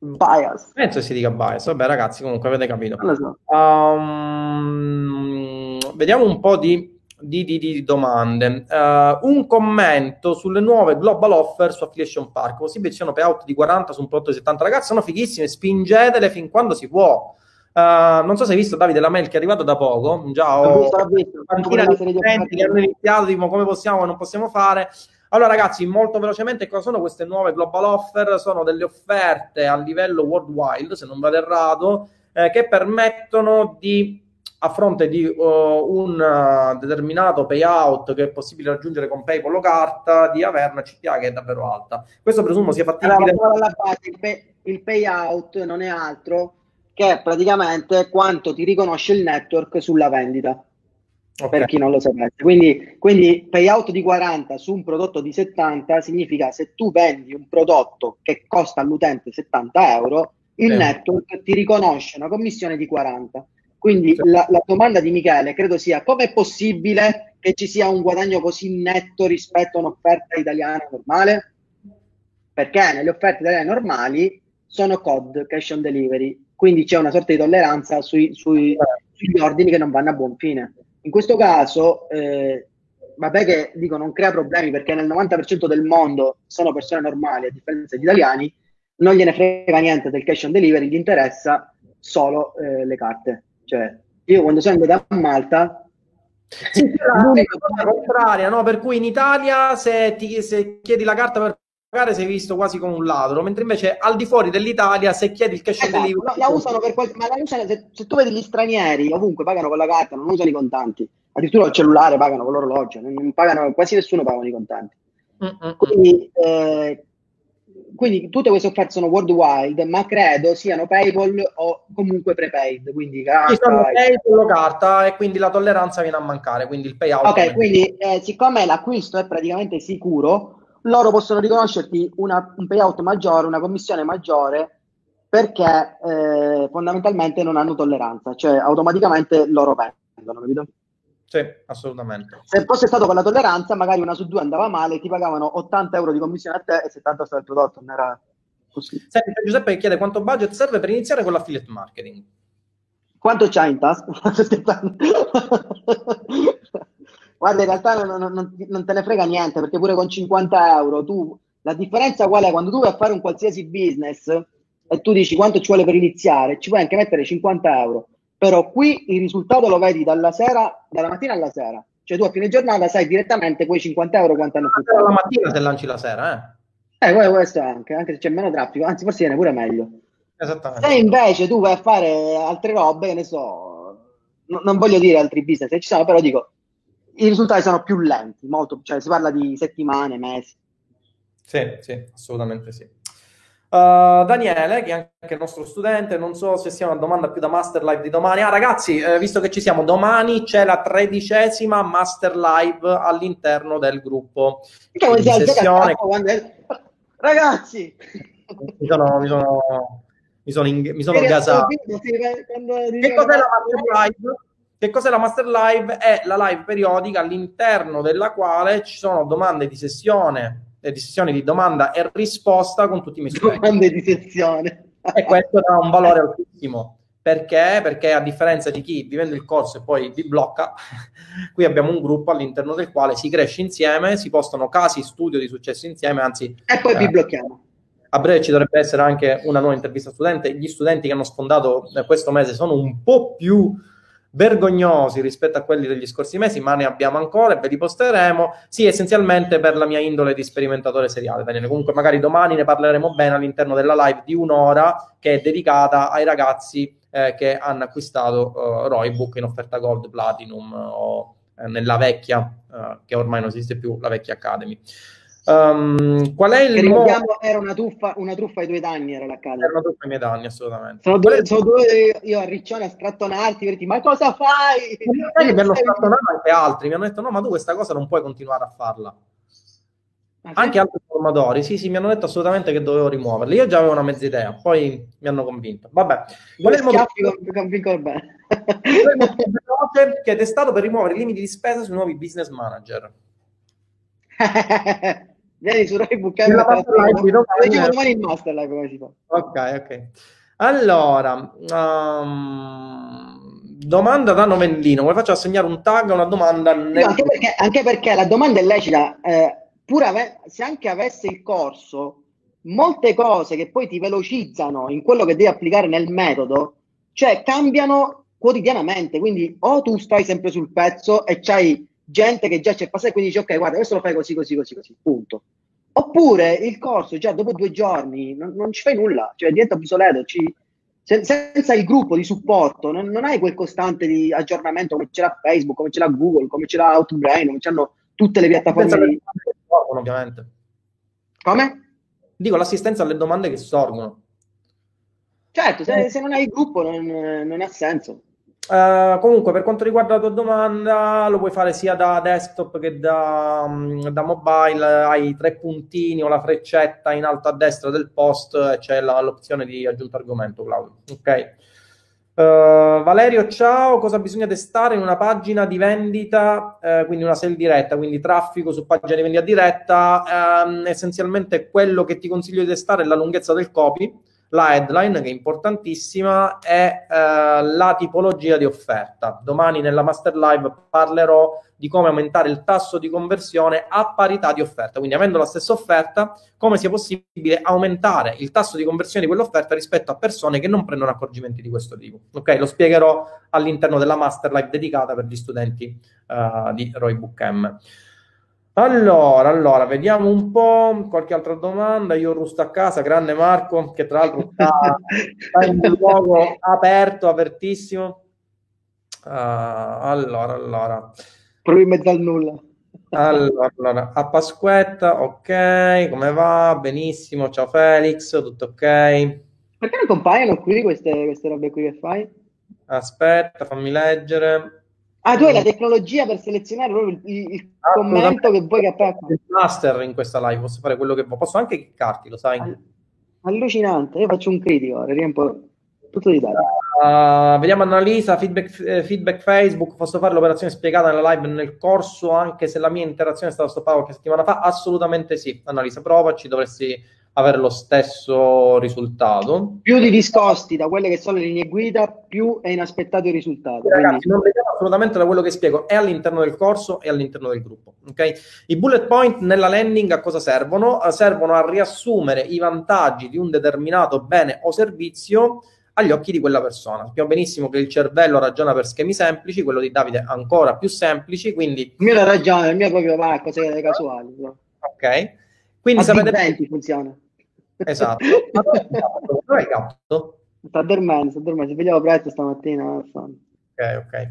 bias. Penso si dica bias. Vabbè, ragazzi, comunque avete capito. So. Um, vediamo un po' di, di, di, di domande. Uh, un commento sulle nuove global offer su Affiliation Park. Possibile ci siano payout di 40 su un prodotto di 70 ragazzi. Sono fighissime, spingetele fin quando si può. Uh, non so se hai visto Davide la mail che è arrivata da poco. Già ho visto, visto. di che hanno iniziato, tipo come possiamo e non possiamo fare. Allora, ragazzi, molto velocemente, cosa sono queste nuove global offer? Sono delle offerte a livello worldwide, se non vado errato, eh, che permettono di a fronte di uh, un uh, determinato payout che è possibile raggiungere con PayPal o carta, di avere una CPA che è davvero alta. Questo presumo sia fattibile. Allora, il payout non è altro che praticamente quanto ti riconosce il network sulla vendita okay. per chi non lo sapesse. Quindi, quindi payout di 40 su un prodotto di 70 significa se tu vendi un prodotto che costa all'utente 70 euro, il sì. network ti riconosce una commissione di 40. Quindi sì. la, la, domanda di Michele credo sia come è possibile che ci sia un guadagno così netto rispetto a un'offerta italiana normale? Perché nelle offerte italiane normali sono COD, cash on delivery, quindi c'è una sorta di tolleranza sui, sui, sugli ordini che non vanno a buon fine. In questo caso, eh, vabbè che dico non crea problemi perché nel 90% del mondo sono persone normali, a differenza degli italiani, non gliene frega niente del cash on delivery, gli interessa solo eh, le carte. Cioè, io quando sono andato a Malta sì, l'unica cosa contraria, no? Per cui in Italia se, ti, se chiedi la carta per pagare sei visto quasi come un ladro, mentre invece al di fuori dell'Italia se chiedi il cash esatto, delivery... la usano per qual... ma la usano, se, se, tu vedi gli stranieri ovunque pagano con la carta, non usano i contanti, addirittura il cellulare pagano con l'orologio, non pagano, quasi nessuno paga i contanti. Mm-mm. Quindi eh, quindi tutte queste offerte sono worldwide, ma credo siano PayPal o comunque prepaid, quindi carta. Sì, sono PayPal o carta e quindi la tolleranza viene a mancare, quindi il payout. Ok, quindi eh, siccome l'acquisto è praticamente sicuro, loro possono riconoscerti una, un payout maggiore, una commissione maggiore perché eh, fondamentalmente non hanno tolleranza, cioè automaticamente loro vendono, capito? Sì, assolutamente. Se fosse stato con la tolleranza, magari una su due andava male, ti pagavano 80 euro di commissione a te e 70 sul prodotto, non era così. Senti, Giuseppe chiede quanto budget serve per iniziare con l'affiliate marketing. Quanto c'hai in tasca? Guarda, in realtà non, non, non, te ne frega niente, perché pure con 50 euro tu... La differenza qual è? Quando tu vai a fare un qualsiasi business e tu dici quanto ci vuole per iniziare, ci puoi anche mettere 50 euro però qui il risultato lo vedi dalla sera, dalla mattina alla sera. Cioè tu a fine giornata sai direttamente quei 50 euro quanto hanno fruttato. La mattina se lanci la sera, eh? Eh, questo anche, anche se c'è meno traffico, anzi forse viene pure meglio. Esattamente. Se invece tu vai a fare altre robe, che ne so, no, non voglio dire altri business, ci sono, però dico, i risultati sono più lenti, molto, cioè si parla di settimane, mesi. Sì, sì, assolutamente sì. Uh, Daniele, che è anche il nostro studente, non so se sia una domanda più da Master Live di domani. Ah, ragazzi, eh, visto che ci siamo, domani c'è la tredicesima Master Live all'interno del gruppo. Di sessione... Ragazzi, mi sono, mi sono, mi sono, in, mi sono gasato. Che cos'è la Master Live? Che cos'è la Master Live? È la live periodica all'interno della quale ci sono domande di sessione di sessioni di domanda e risposta con tutti i miei studenti. Domande di sessione. e questo ha un valore altissimo. Perché? Perché a differenza di chi vivendo il corso e poi vi blocca, qui abbiamo un gruppo all'interno del quale si cresce insieme, si postano casi studio di successo insieme, anzi... E poi eh, vi blocchiamo. A breve ci dovrebbe essere anche una nuova intervista studente. Gli studenti che hanno sfondato questo mese sono un po' più vergognosi rispetto a quelli degli scorsi mesi, ma ne abbiamo ancora e ve li posteremo. Sì, essenzialmente per la mia indole di sperimentatore seriale, Daniele. Comunque, magari domani ne parleremo bene all'interno della live di un'ora che è dedicata ai ragazzi eh, che hanno acquistato uh, Roybook in offerta Gold, Platinum o eh, nella vecchia, uh, che ormai non esiste più, la vecchia Academy. Um, qual è il che ricordiamo era una truffa, una truffa ai tuoi danni era l'Academy era una truffa ai miei danni assolutamente. Sono due, sono due io a Riccione a strattonarti dirti, ma cosa fai? mi hanno strattonato anche altri mi hanno detto no ma tu questa cosa non puoi continuare a farla. Ah, anche altri formatori sì sì mi hanno detto assolutamente che dovevo rimuoverli. Io già avevo una mezza idea poi mi hanno convinto. Vabbè qual è il motivo che è testato per rimuovere i limiti di spesa sui nuovi business manager Vieni su Roybook e vediamo domani il master live come si fa. Ok, ok. Allora, um, domanda da Novellino. Come faccio a segnare un tag a una domanda? Nel... Anche, perché, anche, perché, la domanda è lecita. Eh, pur ave- se anche avesse il corso, molte cose che poi ti velocizzano in quello che devi applicare nel metodo, cioè cambiano quotidianamente. Quindi o tu stai sempre sul pezzo e c'hai gente che già c'è passata e quindi dice ok guarda questo lo fai così così così così punto. Oppure il corso già dopo due giorni non, non ci fai nulla cioè diventa obsoleto ci, se, senza il gruppo di supporto non, non, hai quel costante di aggiornamento come ce l'ha Facebook come ce l'ha Google come ce l'ha Outbrain come ce l'hanno tutte le piattaforme di... ovviamente. Come? dico l'assistenza alle domande che sorgono. Certo se, se non hai il gruppo non, non ha senso Uh, comunque, per quanto riguarda la tua domanda, lo puoi fare sia da desktop che da, um, da, mobile. Hai tre puntini o la freccetta in alto a destra del post e c'è la, l'opzione di aggiunto argomento, Claudio. Ok. Uh, Valerio, ciao. Cosa bisogna testare in una pagina di vendita, uh, quindi una sale diretta, quindi traffico su pagina di vendita diretta? Ehm, essenzialmente quello che ti consiglio di testare è la lunghezza del copy la headline che è importantissima è eh, la tipologia di offerta. Domani nella Master Live parlerò di come aumentare il tasso di conversione a parità di offerta. Quindi avendo la stessa offerta, come sia possibile aumentare il tasso di conversione di quell'offerta rispetto a persone che non prendono accorgimenti di questo tipo. Ok, lo spiegherò all'interno della Master Live dedicata per gli studenti uh, di Roy Book M. Allora, allora, vediamo un po' qualche altra domanda. Io rusto a casa, grande Marco, che tra l'altro sta, sta in un luogo aperto, apertissimo. Uh, allora, allora. Proprio in mezzo al nulla. Allora, allora, a Pasquetta, ok, come va? Benissimo, ciao Felix, tutto ok? Perché non compaiono qui queste, queste robe qui che fai? Aspetta, fammi leggere. Ah, tu hai la tecnologia per selezionare proprio il, il ah, commento che vuoi che appena. Il master in questa live, posso fare quello che vuoi, posso anche cliccarti, lo sai? Allucinante, io faccio un critico, riempo tutto di dati. Uh, vediamo Annalisa, feedback, eh, feedback, Facebook, posso fare l'operazione spiegata nella live nel corso, anche se la mia interazione è stata stoppata qualche settimana fa? Assolutamente sì, Annalisa, provaci, dovresti avere lo stesso risultato. Più ti discosti da quelle che sono le linee guida, più è inaspettato il risultato. Ragazzi, quindi... non vediamo assolutamente da quello che spiego, è all'interno del corso e all'interno del gruppo. Okay? I bullet point nella landing a cosa servono? Eh, servono a riassumere i vantaggi di un determinato bene o servizio agli occhi di quella persona. Sappiamo benissimo che il cervello ragiona per schemi semplici, quello di Davide ancora più semplici, quindi... Il mio ragione, il mio proprio va cose casuali. Ok. Quindi a sapete... 20 funziona. Esatto. Dove hai gatto? Sta dormendo, sta dormendo. Si svegliava presto stamattina. Ok, ok.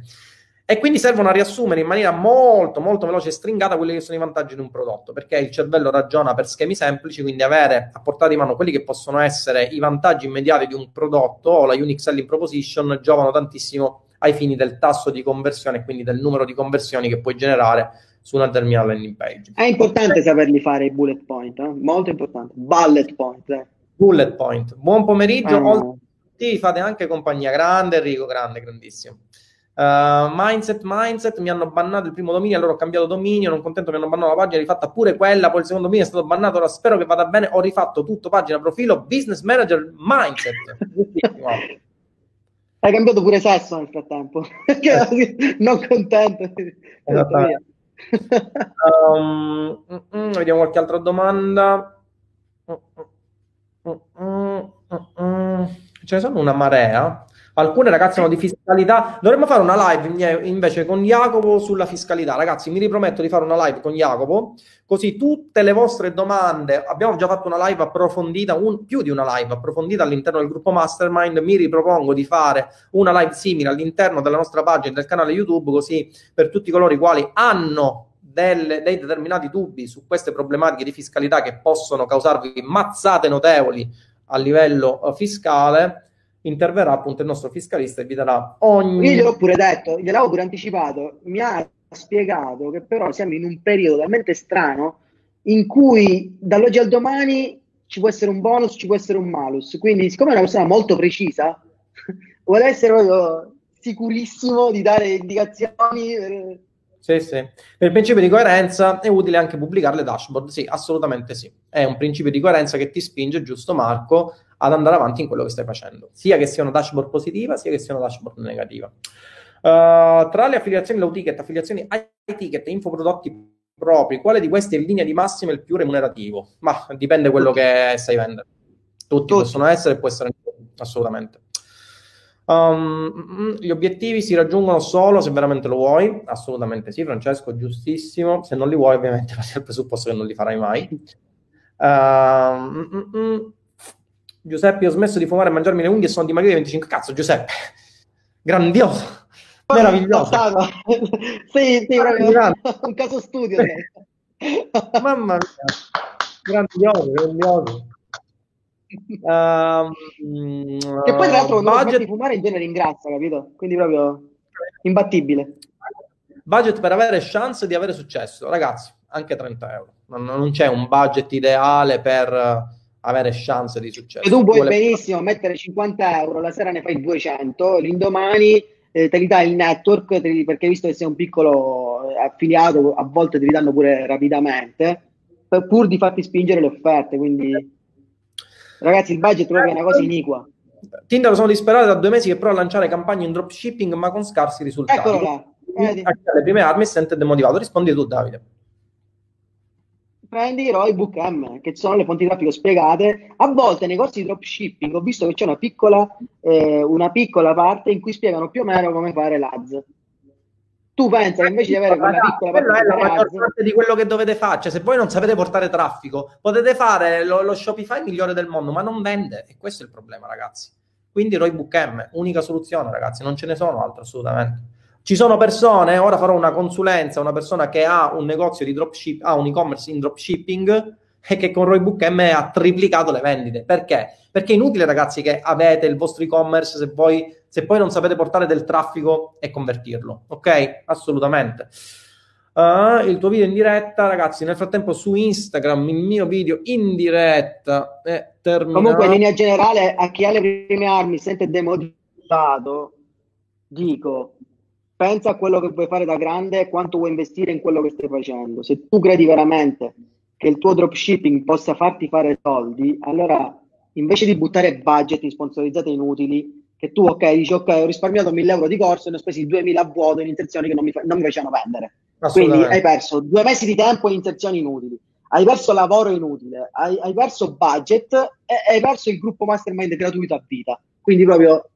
E quindi servono a riassumere in maniera molto, molto veloce e stringata quelli che sono i vantaggi di un prodotto, perché il cervello ragiona per schemi semplici, quindi avere a portata di mano quelli che possono essere i vantaggi immediati di un prodotto o la unique selling proposition giovano tantissimo ai fini del tasso di conversione e quindi del numero di conversioni che puoi generare su una determinata landing page. È importante saperli fare i bullet point, eh? molto importante. Bullet point. Eh. Bullet point. Buon pomeriggio. Ah. Oltre fate anche compagnia grande, Enrico, grande, grandissimo. Uh, mindset, mindset, mi hanno bannato il primo dominio, allora ho cambiato dominio, non contento mi hanno bannato la pagina, rifatta pure quella, poi il secondo dominio è stato bannato, ora spero che vada bene, ho rifatto tutto, pagina, profilo, business manager, mindset. Hai cambiato pure sesso nel frattempo, non contento um, vediamo qualche altra domanda. Mm, Ce ne sono una marea. Alcune ragazze hanno di fiscalità. Dovremmo fare una live invece con Jacopo sulla fiscalità. Ragazzi, mi riprometto di fare una live con Jacopo, così tutte le vostre domande. Abbiamo già fatto una live approfondita, un, più di una live approfondita all'interno del gruppo Mastermind. Mi ripropongo di fare una live simile all'interno della nostra pagina del canale YouTube, così per tutti coloro i quali hanno delle, dei determinati dubbi su queste problematiche di fiscalità che possono causarvi mazzate notevoli a livello uh, fiscale interverrà appunto il nostro fiscalista e vi darà ogni... Io gliel'ho pure detto, gliel'avevo pure anticipato, mi ha spiegato che però siamo in un periodo talmente strano in cui dall'oggi al domani ci può essere un bonus, ci può essere un malus, quindi siccome è una persona molto precisa, vuole essere proprio sicurissimo di dare indicazioni per... Sì, sì. Per il principio di coerenza è utile anche pubblicare le dashboard. Sì, assolutamente sì. È un principio di coerenza che ti spinge, giusto Marco, ad andare avanti in quello che stai facendo, sia che sia una dashboard positiva, sia che sia una dashboard negativa. Uh, tra le affiliazioni low ticket, affiliazioni high ticket e infoprodotti propri, quale di questi è in linea di massima il più remunerativo? Ma dipende quello che stai vendendo. Tutti, Tutti. possono essere e può essere assolutamente. Um, gli obiettivi si raggiungono solo se veramente lo vuoi, assolutamente sì, Francesco, giustissimo. Se non li vuoi, ovviamente va il presupposto che non li farai mai. Uh, mm, mm, Giuseppe, ho smesso di fumare e mangiarmi le unghie e sono dimagrito di 25. Cazzo, Giuseppe, grandioso, meraviglioso. sì, sì, proprio un caso studio. Mamma mia, grandioso, grandioso. Um, che poi tra l'altro quando budget... fumare in genere ingrazia, capito? Quindi proprio imbattibile. Budget per avere chance di avere successo, ragazzi, anche 30 euro. Non, non c'è un budget ideale per avere chance di successo. E tu puoi Vuole... benissimo mettere 50 euro, la sera ne fai 200, l'indomani eh, te li dai il network, li, perché visto che sei un piccolo eh, affiliato, a volte te li danno pure rapidamente, pur di farti spingere le offerte, quindi... Ragazzi, il budget proprio è una cosa iniqua. Tinder sono disperato da due mesi che prova a lanciare campagne in dropshipping ma con scarsi risultati. Eccolo là. Vedi? Le prime armi sente demotivato. Rispondi tu, Davide. Prendi Roybook M, che sono le fonti di traffico spiegate. A volte nei corsi di dropshipping ho visto che c'è una piccola, eh, una piccola parte in cui spiegano più o meno come fare l'ADS. Tu pensa che invece di avere quella piccola parte è la maggior parte di quello che dovete fare. Cioè, se voi non sapete portare traffico, potete fare lo, lo Shopify migliore del mondo, ma non vende. E questo è il problema, ragazzi. Quindi Roybook M, unica soluzione, ragazzi, non ce ne sono altre assolutamente. Ci sono persone, ora farò una consulenza, una persona che ha un negozio di dropship, ha un e-commerce in dropshipping e che con Roybook M ha triplicato le vendite. Perché? Perché è inutile, ragazzi, che avete il vostro e-commerce se, voi, se poi non sapete portare del traffico e convertirlo. Ok? Assolutamente. Uh, il tuo video in diretta, ragazzi. Nel frattempo su Instagram il mio video in diretta è terminato. Comunque, in linea generale, a chi ha le prime armi sente demotivato, dico pensa a quello che vuoi fare da grande e quanto vuoi investire in quello che stai facendo. Se tu credi veramente che il tuo dropshipping possa farti fare soldi, allora invece di buttare budget in sponsorizzate inutili, che tu ok, dici ok, ho risparmiato 1000 euro di corso e ne ho spesi 2000 a vuoto in intenzioni che non mi, fa- non mi facevano vendere. Quindi hai perso due mesi di tempo in intenzioni inutili, hai perso lavoro inutile, hai, hai perso budget e hai perso il gruppo mastermind gratuito a vita. Quindi proprio...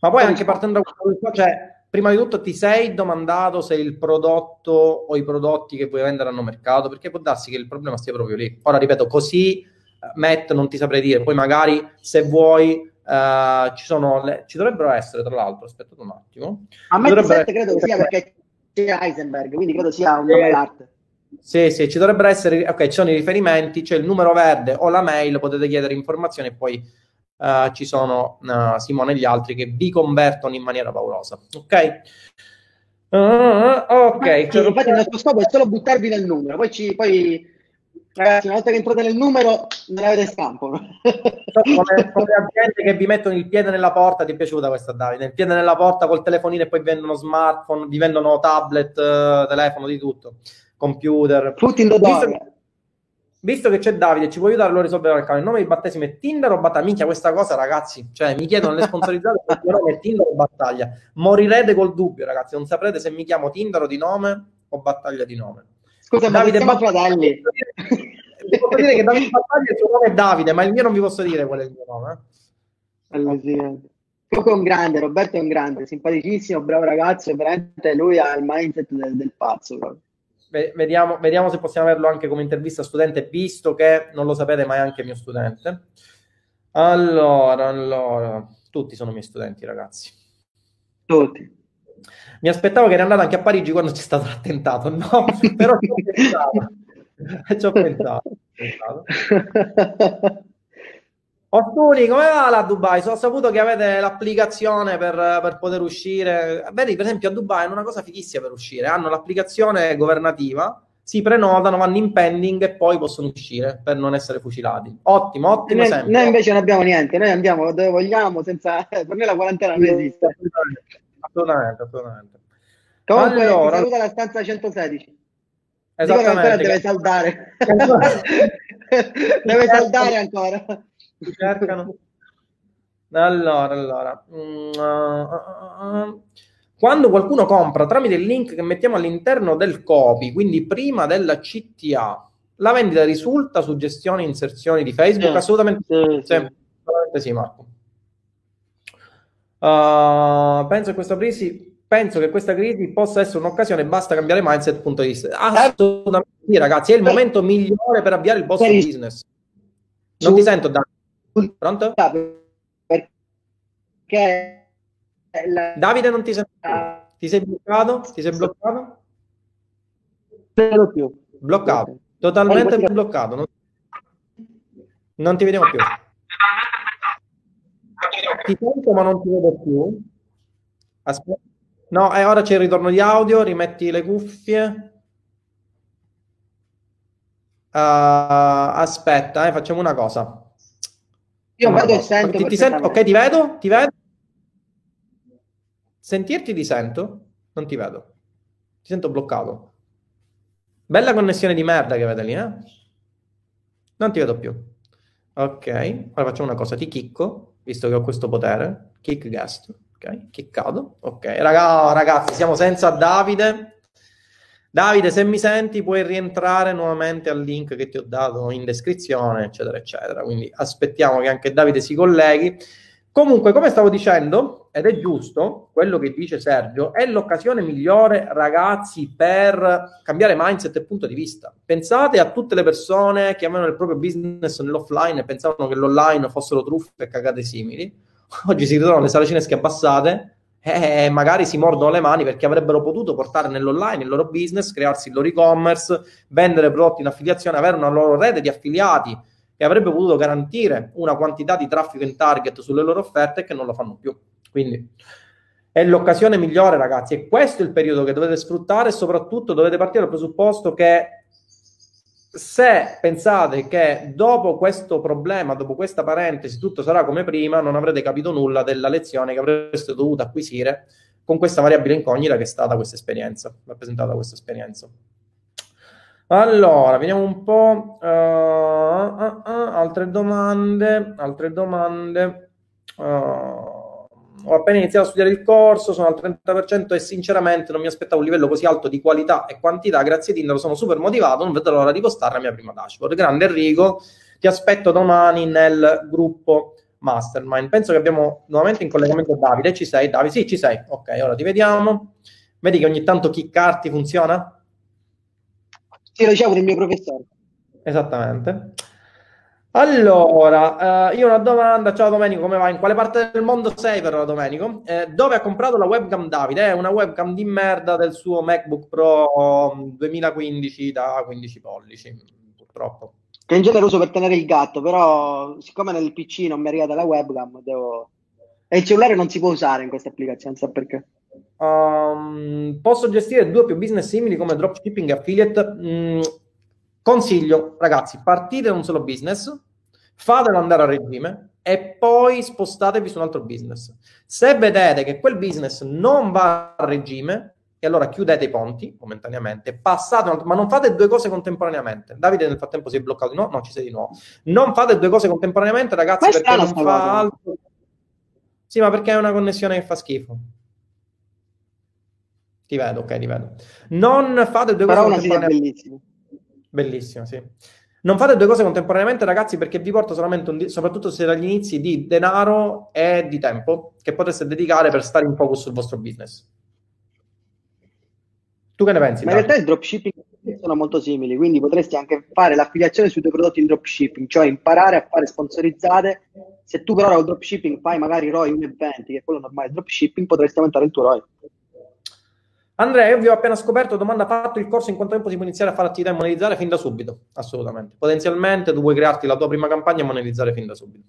Ma poi anche partendo da questo, cioè prima di tutto ti sei domandato se il prodotto o i prodotti che vuoi vendere hanno mercato, perché può darsi che il problema stia proprio lì. Ora ripeto, così eh, Matt non ti saprei dire, poi magari se vuoi uh, ci sono le, ci dovrebbero essere tra l'altro, aspettate un attimo. A me credo che sia perché c'è Heisenberg, quindi credo sia un nome d'arte. Sì, sì, ci dovrebbero essere, ok, ci sono i riferimenti, c'è il numero verde o la mail, potete chiedere informazioni e poi uh, ci sono uh, Simone e gli altri che vi convertono in maniera paurosa. Ok? Uh, ok. Sì, infatti il nostro scopo è solo buttarvi nel numero, poi, ci, poi ragazzi, una volta che entrate nel numero non avete scampo. come, come aziende che vi mettono il piede nella porta, ti è piaciuta questa Davide? Il piede nella porta col telefonino e poi vendono smartphone, vi vendono tablet, telefono, di tutto, computer. Tutti in dodore visto che c'è Davide, ci puoi aiutare a risolvere il canale? Il nome di battesimo è Tinder o battaglia? Minchia, questa cosa, ragazzi, cioè mi chiedono le sponsorizzate il mio nome è Tinder o battaglia. Morirete col dubbio, ragazzi, non saprete se mi chiamo Tinder o di nome o battaglia di nome. Scusa, Davide ma siamo fratelli. Vi posso dire che Davide Battaglia il suo nome è Davide, ma il mio non vi posso dire qual è il mio nome. Eh. Comunque è un grande, Roberto è un grande, simpaticissimo, bravo ragazzo, veramente lui ha il mindset del, del pazzo proprio vediamo, vediamo se possiamo averlo anche come intervista studente, visto che non lo sapete, ma è anche mio studente. Allora, allora, tutti sono miei studenti, ragazzi. Tutti. Mi aspettavo che era andato anche a Parigi quando c'è stato l'attentato, no? Però ci ho pensato. ci ho pensato. Ostuni, come va la Dubai? So, ho saputo che avete l'applicazione per, per, poter uscire. Vedi, per esempio, a Dubai è una cosa fighissima per uscire. Hanno l'applicazione governativa, si prenotano, vanno in pending e poi possono uscire per non essere fucilati. Ottimo, ottimo. Noi, noi invece non abbiamo niente, noi andiamo dove vogliamo, senza... per noi la quarantena non esiste. Assolutamente, assolutamente. Comunque, allora... saluta la stanza 116. Esattamente. Ancora deve saldare. deve saldare ancora cercano. Allora, allora. Mm, uh, uh, uh, quando qualcuno compra tramite il link che mettiamo all'interno del copy, quindi prima della CTA, la vendita risulta su gestione e inserzioni di Facebook? Sì, assolutamente sì, sì. Assolutamente sì Marco. Uh, penso, che questa crisi, penso che questa crisi possa essere un'occasione, basta cambiare mindset. Punto di vista. Assolutamente sì, ragazzi, è il momento migliore per avviare il vostro business. Non ti sento, Davide. Pronto? Perché la... Davide non ti sento più. Ti sei bloccato? Ti sei bloccato? Non più. Bloccato. Totalmente allora, bloccato. Non... non ti vediamo più. Ti sento ma non ti vedo più. Aspetta. No, eh, ora c'è il ritorno di audio, rimetti le cuffie. Uh, aspetta, eh, facciamo una cosa. Io vedo e sento. Ti, ti sento, ok, ti vedo? Ti vedo? Sentirti ti sento? Non ti vedo. Ti sento bloccato. Bella connessione di merda che avete lì, eh? Non ti vedo più. Ok, ora facciamo una cosa, ti chicco, visto che ho questo potere, kick guest, ok, chiccato, ok, Raga, ragazzi, siamo senza Davide, Davide, se mi senti puoi rientrare nuovamente al link che ti ho dato in descrizione, eccetera, eccetera, quindi aspettiamo che anche Davide si colleghi. Comunque, come stavo dicendo, ed è giusto quello che dice Sergio, è l'occasione migliore, ragazzi, per cambiare mindset e punto di vista. Pensate a tutte le persone che avevano il proprio business nell'offline e pensavano che l'online fossero truffe e cagate simili. Oggi si ritrovano le sale cinesche abbassate e magari si mordono le mani perché avrebbero potuto portare nell'online il loro business, crearsi il loro e-commerce, vendere prodotti in affiliazione, avere una loro rete di affiliati e avrebbe potuto garantire una quantità di traffico in target sulle loro offerte che non lo fanno più. Quindi è l'occasione migliore, ragazzi, e questo è il periodo che dovete sfruttare e soprattutto dovete partire dal presupposto che se pensate che dopo questo problema, dopo questa parentesi, tutto sarà come prima, non avrete capito nulla della lezione che avreste dovuto acquisire con questa variabile incognita che è stata questa esperienza, rappresentata questa esperienza. Allora, vediamo un po'. Uh, uh, uh, altre domande. Altre domande. Ho appena iniziato a studiare il corso, sono al 30% e sinceramente non mi aspettavo un livello così alto di qualità e quantità. Grazie Tinder, sono super motivato, non vedo l'ora di postare la mia prima dashboard. Grande Enrico, ti aspetto domani nel gruppo Mastermind. Penso che abbiamo nuovamente in collegamento Davide. Ci sei, Davide? Sì, ci sei. Ok, ora ti vediamo. Vedi che ogni tanto chiccarti funziona? Sì, lo dicevo del mio professore. Esattamente. Allora, eh, io ho una domanda. Ciao Domenico, come va? In quale parte del mondo sei però Domenico? Eh, dove ha comprato la webcam Davide? È una webcam di merda del suo MacBook Pro 2015 mm, da 15 pollici, purtroppo. Che in genere uso per tenere il gatto, però siccome nel PC non mi è arrivata la webcam, devo... E il cellulare non si può usare in questa applicazione, sa perché? Um, posso gestire due o più business simili come dropshipping e affiliate? Mm, consiglio, ragazzi, partite da un solo business, fatelo andare a regime e poi spostatevi su un altro business. Se vedete che quel business non va a regime, e allora chiudete i ponti momentaneamente, passate, ma non fate due cose contemporaneamente. Davide nel frattempo si è bloccato di nuovo, no, ci sei di nuovo. Non fate due cose contemporaneamente, ragazzi, Questa perché non fa altro. Sì, ma perché è una connessione che fa schifo. Ti vedo, ok, ti vedo. Non fate due Però cose contemporaneamente. Bellissimo. Sì. Non fate due cose contemporaneamente, ragazzi, perché vi porta solamente, un, soprattutto se dagli inizi, di denaro e di tempo che potreste dedicare per stare in focus sul vostro business. Tu che ne pensi? Ma in realtà il dropshipping sono molto simili, quindi potresti anche fare l'affiliazione sui tuoi prodotti in dropshipping, cioè imparare a fare sponsorizzate. Se tu però il dropshipping fai magari ROI 1,20, che è quello normale dropshipping, potresti aumentare il tuo ROI. Andrea, io vi ho appena scoperto, domanda fatto il corso in quanto tempo si può iniziare a fare attività e monetizzare fin da subito? Assolutamente. Potenzialmente tu puoi crearti la tua prima campagna e monetizzare fin da subito.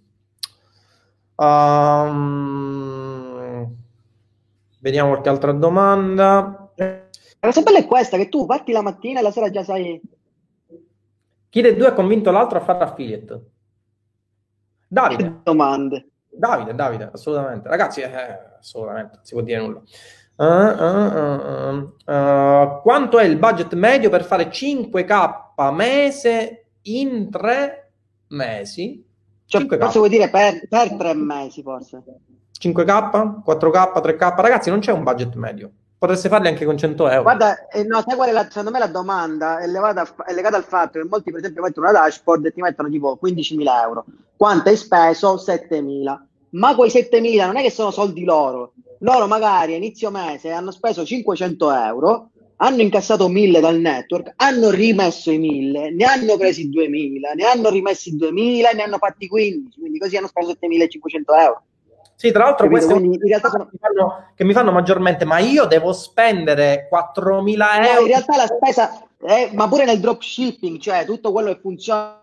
Um, vediamo qualche altra domanda. La cosa bella è questa, che tu parti la mattina e la sera già sai... Chi dei due ha convinto l'altro a fare affiliate? Davide. Che domande. Davide, Davide, assolutamente. Ragazzi, eh, assolutamente, non si può dire nulla. Uh, uh, uh, quanto è il budget medio per fare 5k mese in tre mesi? Cioè, 5K. Forse vuoi dire per, per tre mesi, forse. 5k, 4k, 3k. Ragazzi, non c'è un budget medio. Potreste farli anche con 100 euro. Guarda, eh, no, sai qual è la, secondo me la domanda è legata, è legata, al fatto che molti, per esempio, mettono una dashboard e ti mettono tipo 15.000 euro. Quanto hai speso? 7.000. Ma quei 7.000 non è che sono soldi loro loro magari a inizio mese hanno speso 500 euro, hanno incassato 1000 dal network, hanno rimesso i 1000, ne hanno presi 2000, ne hanno rimessi 2000 e ne hanno fatti 15, quindi così hanno speso 7500 euro. Sì, tra l'altro queste quindi, in realtà sono... mi fanno, che mi fanno maggiormente, ma io devo spendere 4.000 euro. No, in realtà la spesa, è, ma pure nel dropshipping, cioè tutto quello che funziona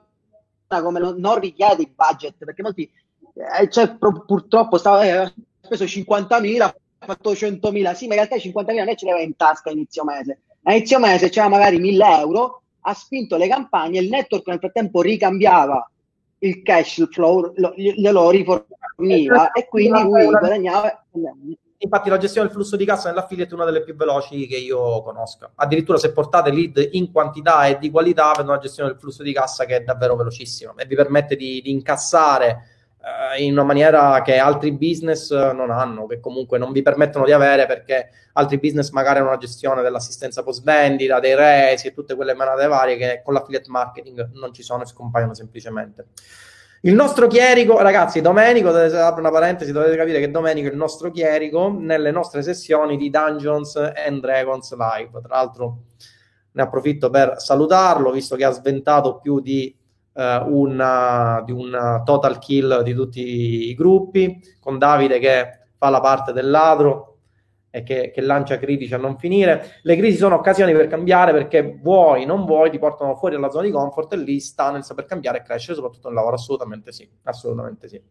come non, non richiede il budget, perché molti, eh, cioè, purtroppo stavo, eh, speso 50.000, ha fatto 100.000, sì, ma in realtà i 50.000 non è ce l'aveva in tasca a inizio mese. A inizio mese c'era magari 1.000 euro, ha spinto le campagne, il network nel frattempo ricambiava il cash flow, lo, glielo riforniva e quindi lui guadagnava. infatti la gestione del flusso di cassa nell'affiliate è una delle più veloci che io conosca. Addirittura se portate lead in quantità e di qualità, avete una gestione del flusso di cassa che è davvero velocissima e vi permette di, di incassare in una maniera che altri business non hanno, che comunque non vi permettono di avere perché altri business magari hanno una gestione dell'assistenza post vendita, dei resi e tutte quelle manate varie che con l'affiliate marketing non ci sono e scompaiono semplicemente. Il nostro chierico, ragazzi, Domenico, apro una parentesi, dovete capire che Domenico è il nostro chierico nelle nostre sessioni di Dungeons and Dragons Live. Tra l'altro ne approfitto per salutarlo, visto che ha sventato più di, uh, una, di un total kill di tutti i gruppi, con Davide che fa la parte del ladro, e che, che, lancia critici a non finire. Le crisi sono occasioni per cambiare perché vuoi, non vuoi, ti portano fuori dalla zona di comfort e lì sta nel saper cambiare e crescere, soprattutto nel lavoro. Assolutamente sì, assolutamente sì.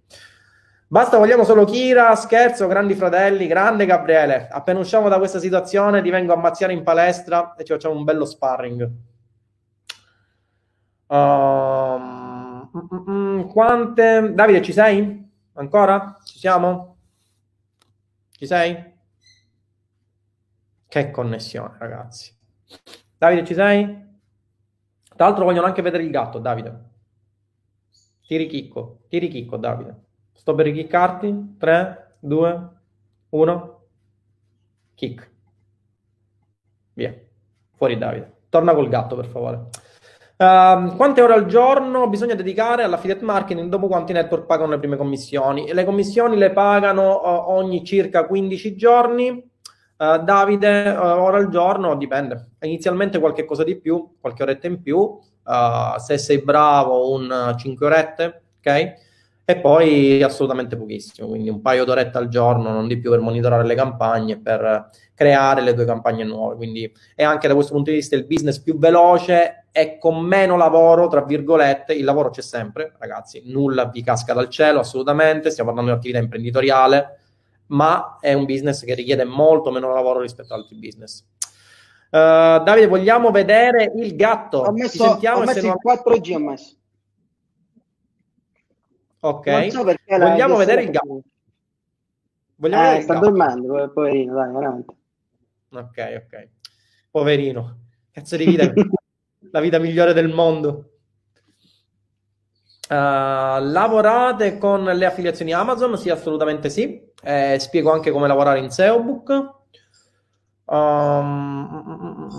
Basta, vogliamo solo Kira, scherzo, grandi fratelli, grande Gabriele. Appena usciamo da questa situazione ti vengo a mazziare in palestra e ci facciamo un bello sparring. Um, mm, mm, quante... Davide, ci sei? Ancora? Ci siamo? Ci sei? Che connessione, ragazzi. Davide, ci sei? Tra l'altro vogliono anche vedere il gatto, Davide. Tiri chicco, tiri chicco, Davide. Sto per ricchiccarti. 3, 2, 1. Kick. Via. Fuori Davide. Torna col gatto, per favore. Uh, quante ore al giorno bisogna dedicare all'affiliate marketing dopo quanti network pagano le prime commissioni? Le commissioni le pagano uh, ogni circa 15 giorni Uh, Davide, uh, ora al giorno dipende. Inizialmente qualche cosa di più, qualche oretta in più. Se sei bravo, un 5 orette, ok? E poi assolutamente pochissimo, quindi un paio d'orette al giorno, non di più, per monitorare le campagne, per creare le tue campagne nuove. Quindi è anche da questo punto di vista il business più veloce e con meno lavoro, tra virgolette. Il lavoro c'è sempre, ragazzi, nulla vi casca dal cielo, assolutamente. Stiamo parlando di attività imprenditoriale ma è un business che richiede molto meno lavoro rispetto ad altri business. Uh, Davide, vogliamo vedere il gatto? Ho messo, Ci sentiamo ho messo il 4G, ho messo. Ok, so vogliamo vedere il gatto. Vogliamo eh, sta dormendo, poverino, dai, veramente. Ok, ok. Poverino. Cazzo di vita. la vita migliore del mondo. Uh, lavorate con le affiliazioni Amazon? Sì, assolutamente sì. Eh, spiego anche come lavorare in SEObook. Um,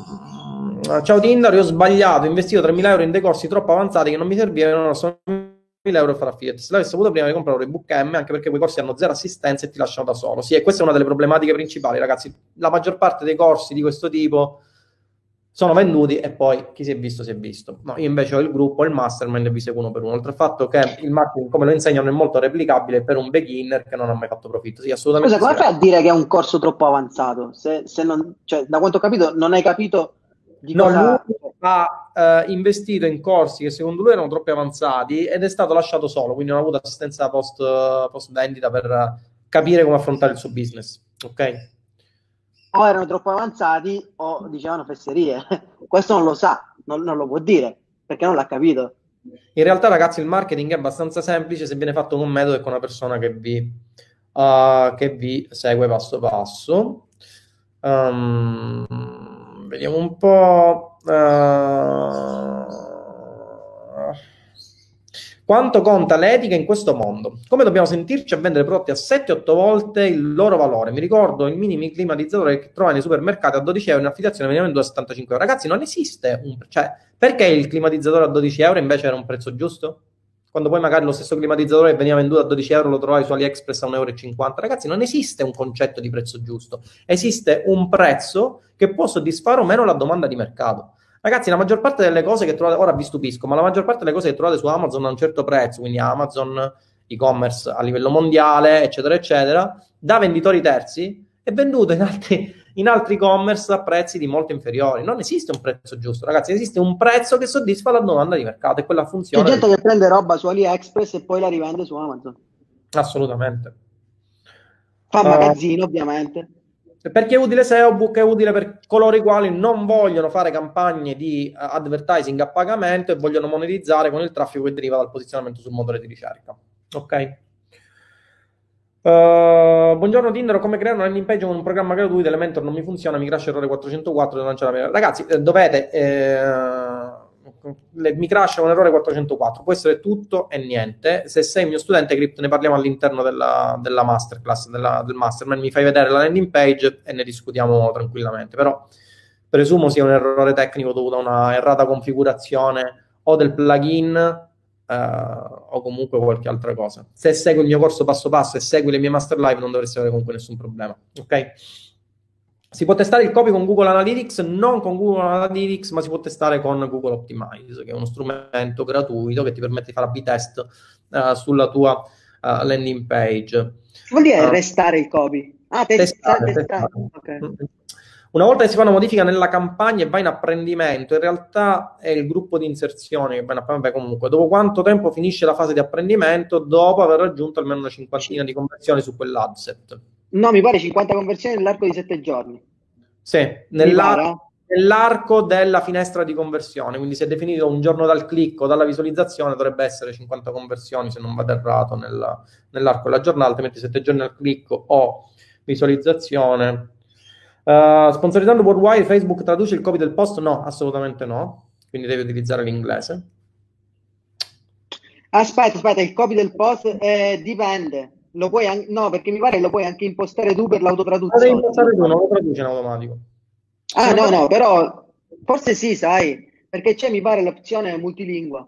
ciao Tinder, io ho sbagliato, ho investito 3.000 euro in dei corsi troppo avanzati che non mi servivano, sono 1.000 euro fare affiliate. Se l'avessi avuto prima di comprare l'ebook M, anche perché quei corsi hanno zero assistenza e ti lasciano da solo. Sì, e questa è una delle problematiche principali, ragazzi. La maggior parte dei corsi di questo tipo sono venduti e poi chi si è visto si è visto. No, io invece ho il gruppo, il mastermind e vi seguo uno per uno. Oltre al fatto che il marketing, come lo insegnano, è molto replicabile per un beginner che non ha mai fatto profitto. Sì, assolutamente. Scusa, come fai a dire che è un corso troppo avanzato? Se, se non, cioè, da quanto ho capito, non hai capito di no, cosa... lui ha uh, investito in corsi che secondo lui erano troppo avanzati ed è stato lasciato solo, quindi non ha avuto assistenza post, post vendita per capire come affrontare il suo business. Ok? o erano troppo avanzati o dicevano fesserie. Questo non lo sa, non, non, lo può dire perché non l'ha capito. In realtà, ragazzi, il marketing è abbastanza semplice se viene fatto con un metodo e con una persona che vi, uh, che vi segue passo passo. Um, vediamo un po'. Uh, quanto conta l'etica in questo mondo? Come dobbiamo sentirci a vendere prodotti a 7-8 volte il loro valore? Mi ricordo il minimi climatizzatore che trova nei supermercati a 12 euro in affiliazione veniva venduto a 75 euro. Ragazzi, non esiste un... Cioè, perché il climatizzatore a 12 euro invece era un prezzo giusto? Quando poi magari lo stesso climatizzatore veniva venduto a 12 euro lo trovavi su AliExpress a 1,50 euro. Ragazzi, non esiste un concetto di prezzo giusto. Esiste un prezzo che può soddisfare o meno la domanda di mercato. Ragazzi, la maggior parte delle cose che trovate, ora vi stupisco, ma la maggior parte delle cose che trovate su Amazon a un certo prezzo, quindi Amazon, e-commerce a livello mondiale, eccetera, eccetera, da venditori terzi, è venduto in altri, in altri e-commerce a prezzi di molto inferiori. Non esiste un prezzo giusto, ragazzi, esiste un prezzo che soddisfa la domanda di mercato e quella funziona. C'è gente che prende roba su AliExpress e poi la rivende su Amazon. Assolutamente. Fa magazzino, uh, ovviamente. Perché è utile SEObook? È utile per coloro i quali non vogliono fare campagne di uh, advertising a pagamento e vogliono monetizzare con il traffico che deriva dal posizionamento sul motore di ricerca. Ok? Uh, buongiorno Tinder, come creare una landing page con un programma gratuito, Elementor non mi funziona, mi crash errore 404, devo lanciare la Ragazzi, eh, dovete... Eh, mi crash un errore 404, può essere tutto e niente. Se sei mio studente Crypt ne parliamo all'interno della, della masterclass, della, del mastermind, mi fai vedere la landing page e ne discutiamo tranquillamente. Però presumo sia un errore tecnico dovuto a una errata configurazione o del plugin Uh, o comunque qualche altra cosa. Se segui il mio corso passo passo e segui le mie master live, non dovresti avere comunque nessun problema. Ok? Si può testare il copy con Google Analytics, non con Google Analytics, ma si può testare con Google Optimize, che è uno strumento gratuito che ti permette di fare B-test uh, sulla tua uh, landing page. Vuol dire uh, restare il copy? Ah, testare, testare. testare. Okay. Una volta che si fa una modifica nella campagna e va in apprendimento, in realtà è il gruppo di inserzione che va in apprendimento. Comunque, dopo quanto tempo finisce la fase di apprendimento? Dopo aver raggiunto almeno una cinquantina di conversioni su quell'adset. No, mi pare 50 conversioni nell'arco di 7 giorni. Sì, nell'arco, nell'arco della finestra di conversione, quindi è definito un giorno dal click o dalla visualizzazione, dovrebbe essere 50 conversioni se non vado errato nella, nell'arco della giornata, altrimenti 7 giorni dal click o visualizzazione. Uh, sponsorizzando Worldwide, Facebook traduce il copy del post? No, assolutamente no, quindi devi utilizzare l'inglese. Aspetta, aspetta, il copy del post eh, dipende lo puoi anche, no, perché mi pare che lo puoi anche impostare tu per l'autotraduzione. Lo devi impostare tu, non lo traduce in automatico. Ah, no, no, però forse sì, sai, perché c'è, mi pare, l'opzione multilingua.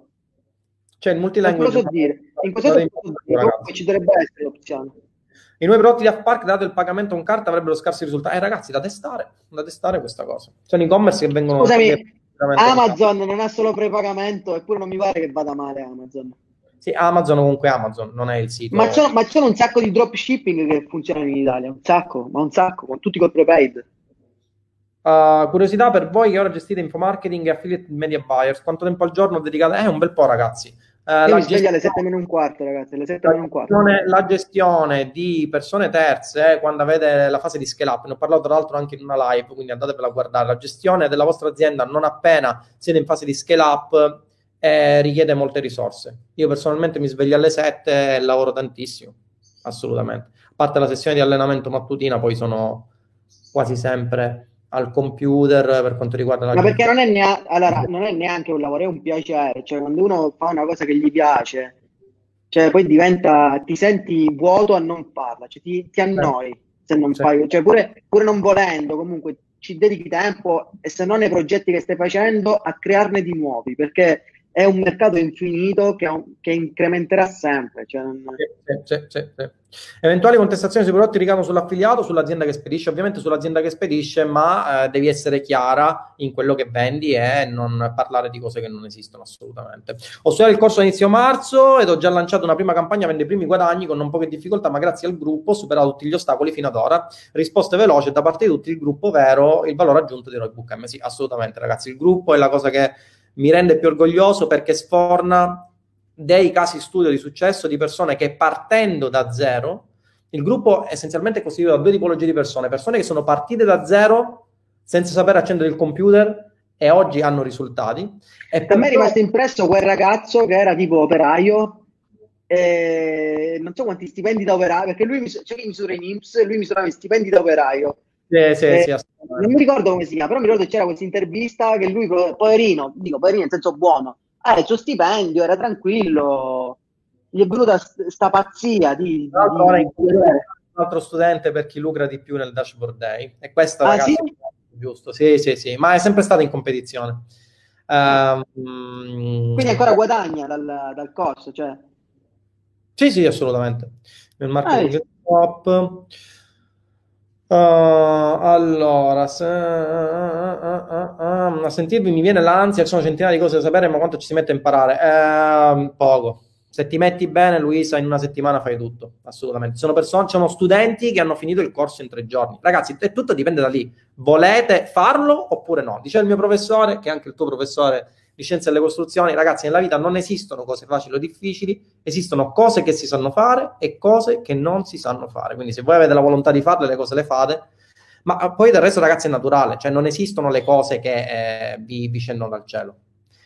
C'è il multilingue. Non lo so dire. In questo caso ci dovrebbe essere l'opzione. I nuovi prodotti di Afpark, dato il pagamento con carta, avrebbero scarsi risultati. Eh, ragazzi, da testare, da testare questa cosa. Sono e-commerce che vengono... Scusami, Amazon non ha solo prepagamento, eppure non mi pare che vada male Amazon. Sì, Amazon comunque Amazon, non è il sito. Ma c'è, ma c'è un sacco di dropshipping che funzionano in Italia, un sacco, ma un sacco, con tutti col prepaid. Uh, curiosità per voi che ora gestite infomarketing e affiliate media buyers, quanto tempo al giorno dedicate? Eh, un bel po' ragazzi. Uh, la gestione, alle 7 meno un quarto, ragazzi, alle 7 meno un quarto. La gestione di persone terze, eh, quando avete la fase di scale up, ne ho parlato tra l'altro anche in una live, quindi andatevela a guardare, la gestione della vostra azienda non appena siete in fase di scale up eh, richiede molte risorse. Io personalmente mi sveglio alle 7 e lavoro tantissimo, assolutamente. A parte la sessione di allenamento mattutina, poi sono quasi sempre al computer per quanto riguarda la... Ma perché non è, nea- allora, non è neanche un lavoro, è un piacere. Cioè, quando uno fa una cosa che gli piace, cioè, poi diventa, ti senti vuoto a non farla, cioè, ti, ti annoi se non sì. fai, cioè, pure, pure non volendo, comunque ci dedichi tempo e se non nei progetti che stai facendo a crearne di nuovi, perché è un mercato infinito che, che incrementerà sempre. Cioè non... sì, sì, sì, Eventuali contestazioni sui prodotti ricadono sull'affiliato sull'azienda che spedisce? Ovviamente sull'azienda che spedisce, ma eh, devi essere chiara in quello che vendi e non parlare di cose che non esistono assolutamente. Ho studiato il corso inizio marzo ed ho già lanciato una prima campagna, vendo i primi guadagni con non poche difficoltà, ma grazie al gruppo ho superato tutti gli ostacoli fino ad ora. Risposte veloci da parte di tutti, il gruppo vero, il valore aggiunto di Roybook M. Sì, assolutamente ragazzi, il gruppo è la cosa che mi rende più orgoglioso perché sforna dei casi studio di successo di persone che partendo da zero, il gruppo essenzialmente è costituito da due tipologie di persone, persone che sono partite da zero senza sapere accendere il computer e oggi hanno risultati. E per me è rimasto impresso quel ragazzo che era tipo operaio, e non so quanti stipendi da operaio, perché lui mis- cioè, misura in IMSS, lui misurava i stipendi da operaio. Sì, sì, eh, sì, non mi ricordo come si chiama, però mi ricordo che c'era questa intervista che lui, poverino, dico poverino nel senso buono, ha il suo stipendio, era tranquillo, gli è venuta sta pazzia di... di, di... un altro studente per chi lucra di più nel dashboard day. E questo ah, ragazzi, sì? giusto, sì, sì, sì, ma è sempre stato in competizione. Um, Quindi ancora guadagna dal, dal corso, cioè... Sì, sì, assolutamente. Nel marketing ah, top... Uh, allora, se, uh, uh, a sentirvi mi viene l'ansia, ci sono centinaia di cose da sapere, ma quanto ci si mette a imparare? Eh, poco. Se ti metti bene, Luisa, in una settimana fai tutto, assolutamente. Sono persone, sono studenti che hanno finito il corso in tre giorni. Ragazzi, tutto dipende da lì. Volete farlo oppure no? Dice il mio professore, che anche il tuo professore di scienze delle costruzioni, ragazzi, nella vita non esistono cose facili o difficili, esistono cose che si sanno fare e cose che non si sanno fare. Quindi se voi avete la volontà di farle, le cose le fate, ma poi del resto, ragazzi, è naturale, cioè non esistono le cose che eh, vi, vi scendono dal cielo.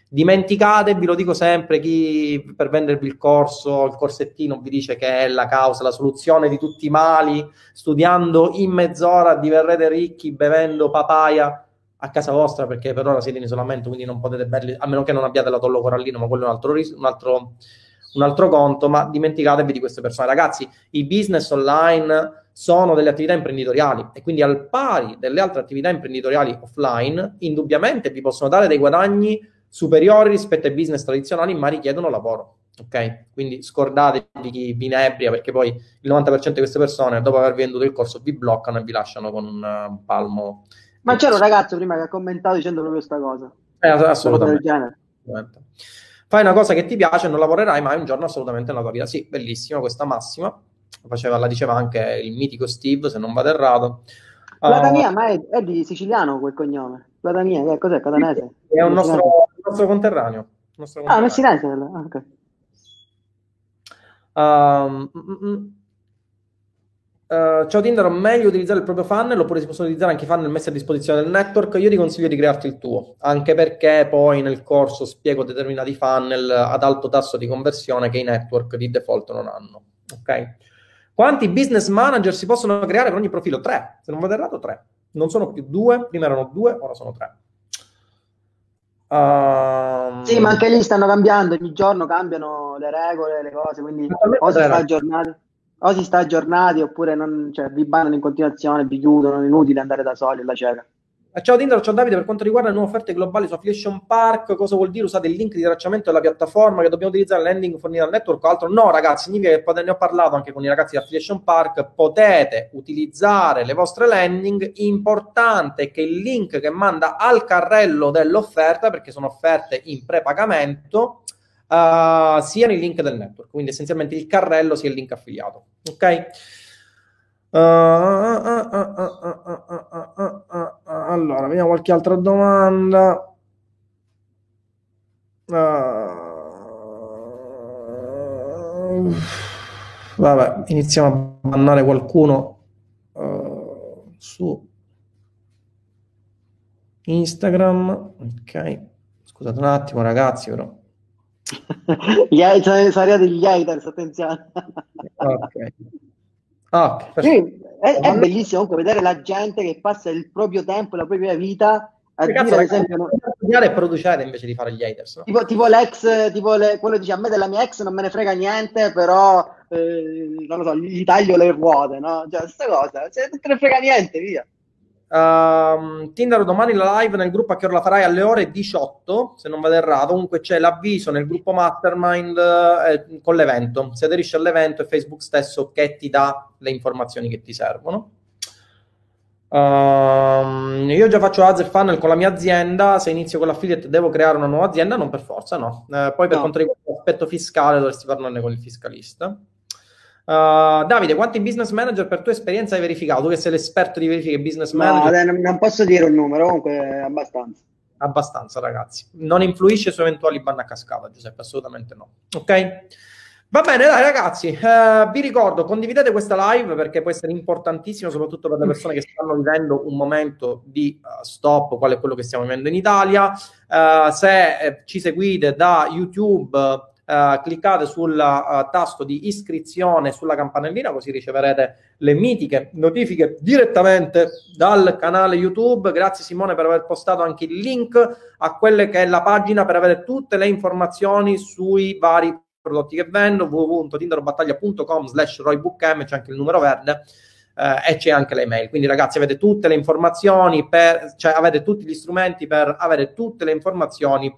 Dimenticatevi, lo dico sempre, chi per vendervi il corso, il corsettino vi dice che è la causa, la soluzione di tutti i mali, studiando in mezz'ora diverrete ricchi bevendo papaya a casa vostra perché per ora siete in isolamento, quindi non potete berli, a meno che non abbiate l'atollo corallino, ma quello è un altro, un altro, un altro conto, ma dimenticatevi di queste persone. Ragazzi, i business online sono delle attività imprenditoriali e quindi al pari delle altre attività imprenditoriali offline, indubbiamente vi possono dare dei guadagni superiori rispetto ai business tradizionali, ma richiedono lavoro. Ok? Quindi scordatevi chi vi inebria perché poi il 90% di queste persone, dopo aver venduto il corso, vi bloccano e vi lasciano con un palmo. Ma c'era un ragazzo prima che ha commentato dicendo proprio questa cosa. Eh, assolutamente. Fai una cosa che ti piace, non lavorerai mai un giorno assolutamente nella tua vita. Sì, bellissima questa massima. Faceva, la diceva anche il mitico Steve, se non vado errato. Platania, uh, ma è, è, di siciliano quel cognome. Platania, che cos'è? Catanese? È un nostro, nostro conterraneo. Nostro conterraneo. Ah, messinese. Ah, ok. Um, mm, mm. Uh, ciao Tinder, meglio utilizzare il proprio funnel oppure si possono utilizzare anche i funnel messi a disposizione del network? Io ti consiglio di crearti il tuo, anche perché poi nel corso spiego determinati funnel ad alto tasso di conversione che i network di default non hanno. Ok? Quanti business manager si possono creare per ogni profilo? Tre, se non vado errato, tre. Non sono più due, prima erano due, ora sono tre. Um... Sì, ma anche lì stanno cambiando, ogni giorno cambiano le regole, le cose, quindi o si sta aggiornati, o si sta aggiornati oppure non, cioè, vi bannano in continuazione, vi chiudono, è inutile andare da soli alla cieca. Ciao Tinder, ciao Davide, per quanto riguarda le nuove offerte globali su Affiliation Park, cosa vuol dire usate il link di tracciamento della piattaforma che dobbiamo utilizzare l'ending fornito dal network o altro? No ragazzi, significa che ne ho parlato anche con i ragazzi di Affiliation Park, potete utilizzare le vostre landing, importante è che il link che manda al carrello dell'offerta, perché sono offerte in prepagamento, uh, siano il link del network, quindi essenzialmente il carrello sia il link affiliato, ok? allora, vediamo qualche altra domanda. Uh, vabbè, iniziamo a bannare qualcuno uh, su Instagram. Ok, scusate un attimo, ragazzi, però. Sono arrivati gli haters, attenzione. ok. Ah, sì, è, è, bellissimo comunque vedere la gente che passa il proprio tempo, la propria vita a dire, ad esempio, no, studiare e producere invece di fare gli haters. No? Tipo, tipo, l'ex, tipo le, quello dice a me della mia ex non me ne frega niente, però eh, non lo so, gli taglio le ruote, no? Cioè, questa cosa, cioè, non te ne frega niente, via. Uh, Tinder domani la live nel gruppo a che ora la farai? Alle ore 18 se non vado errato. Comunque c'è l'avviso nel gruppo Mastermind eh, con l'evento. Se aderisci all'evento è Facebook stesso che ti dà le informazioni che ti servono. Uh, io già faccio ads e funnel con la mia azienda. Se inizio con l'affiliate devo creare una nuova azienda? Non per forza no. Uh, poi per no. quanto riguarda l'aspetto fiscale dovresti parlarne con il fiscalista Uh, Davide, quanti business manager per tua esperienza hai verificato? Tu che sei l'esperto di verifiche business manager. No, non posso dire un numero, comunque abbastanza. Abbastanza, ragazzi. Non influisce su eventuali ban a cascata, Giuseppe, assolutamente no. Ok? Va bene, dai ragazzi, uh, vi ricordo, condividete questa live perché può essere importantissimo, soprattutto per le persone che stanno vivendo un momento di uh, stop, quale è quello che stiamo vivendo in Italia. Uh, se eh, ci seguite da YouTube Uh, cliccate sul uh, tasto di iscrizione sulla campanellina così riceverete le mitiche notifiche direttamente dal canale YouTube. Grazie Simone per aver postato anche il link a quelle che è la pagina per avere tutte le informazioni sui vari prodotti che vendo www.tinderobattaglia.com slash roybookm c'è anche il numero verde uh, e c'è anche l'email quindi ragazzi avete tutte le informazioni per, cioè avete tutti gli strumenti per avere tutte le informazioni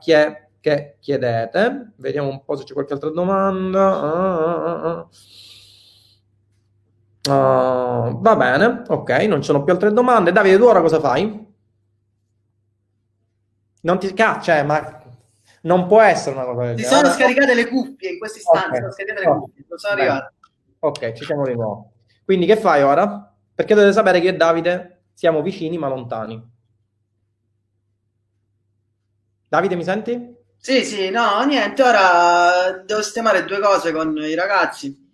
che che chiedete. Vediamo un po' se c'è qualche altra domanda. Uh, uh, uh, va bene, ok, non ci sono più altre domande. Davide, tu ora cosa fai? Non ti caccia, ma non può essere una cosa del Si sono scaricate le cuffie in questo istante, okay. sono scaricate le cuffie, non sono arrivate. Ok, ci siamo di nuovo. Quindi che fai ora? Perché dovete sapere che io e Davide siamo vicini ma lontani. Davide, mi senti? Sì, sì, no, niente, ora devo sistemare due cose con i ragazzi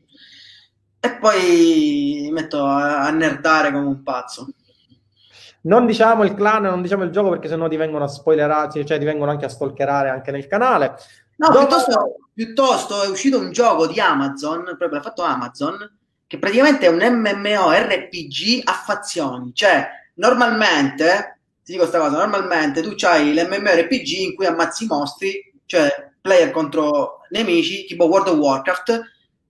e poi mi metto a, a nerdare come un pazzo. Non diciamo il clan, non diciamo il gioco perché sennò ti vengono a spoilerare, cioè ti vengono anche a stalkerare anche nel canale. No, Dopo... piuttosto, piuttosto, è uscito un gioco di Amazon, proprio l'ha fatto Amazon, che praticamente è un MMORPG a fazioni. Cioè, normalmente, ti dico questa cosa, normalmente tu hai l'MMORPG in cui ammazzi mostri, cioè player contro nemici, tipo World of Warcraft,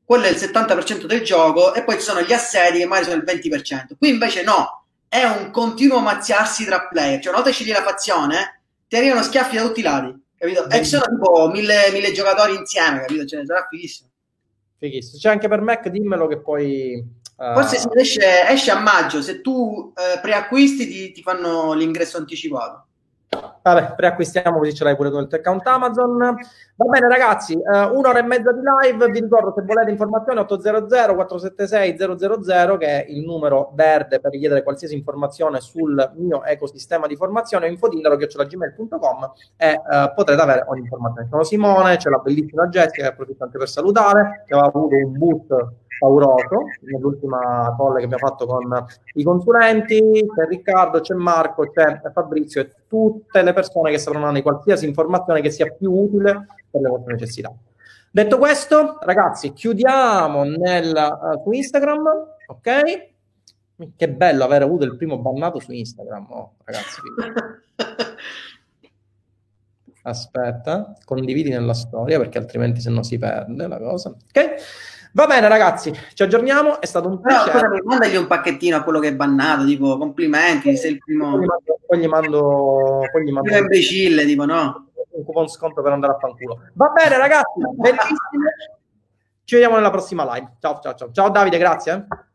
quello è il 70% del gioco, e poi ci sono gli assedi che magari sono il 20%. Qui invece no, è un continuo mazziarsi tra player. Cioè, una volta scegli la fazione, ti arrivano schiaffi da tutti i lati capito? E ci sono tipo mille, mille giocatori insieme, capito? Cioè, sarà fighissimo. Fighissimo. C'è anche per Mac, dimmelo che poi... Forse esce, esce, a maggio, se tu uh, preacquisti ti, ti fanno l'ingresso anticipato. Vabbè, preacquistiamo così ce l'hai pure tu il tuo account Amazon. Va bene ragazzi, uh, un'ora e mezza di live, vi ricordo se volete informazioni 800 476 000 che è il numero verde per richiedere qualsiasi informazione sul mio ecosistema di formazione, infodillero.gmail.com e uh, potrete avere ogni informazione. Sono Simone, c'è la bellissima Jessica che approfitto anche per salutare, che aveva avuto un boot pauroso nell'ultima call che abbiamo fatto con i consulenti, c'è Riccardo, c'è Marco, c'è Fabrizio e tutte le persone che sapranno di qualsiasi informazione che sia più utile per le vostre necessità. Detto questo, ragazzi, chiudiamo nel, uh, su Instagram, ok? Che bello aver avuto il primo bannato su Instagram, oh, ragazzi. Aspetta, condividi nella storia perché altrimenti se no si perde la cosa. Ok? Va bene, ragazzi, ci aggiorniamo. È stato un piacere. Però, mandagli un pacchettino a quello che è bannato, tipo complimenti. Sei il primo. Poi gli mando. Poi gli mando. Un imbecille, tipo, no? Un coupon sconto per andare a fanculo. Va bene, ragazzi, bellissimo. Ci vediamo nella prossima live. Ciao, ciao, ciao. Ciao, Davide, grazie. Eh.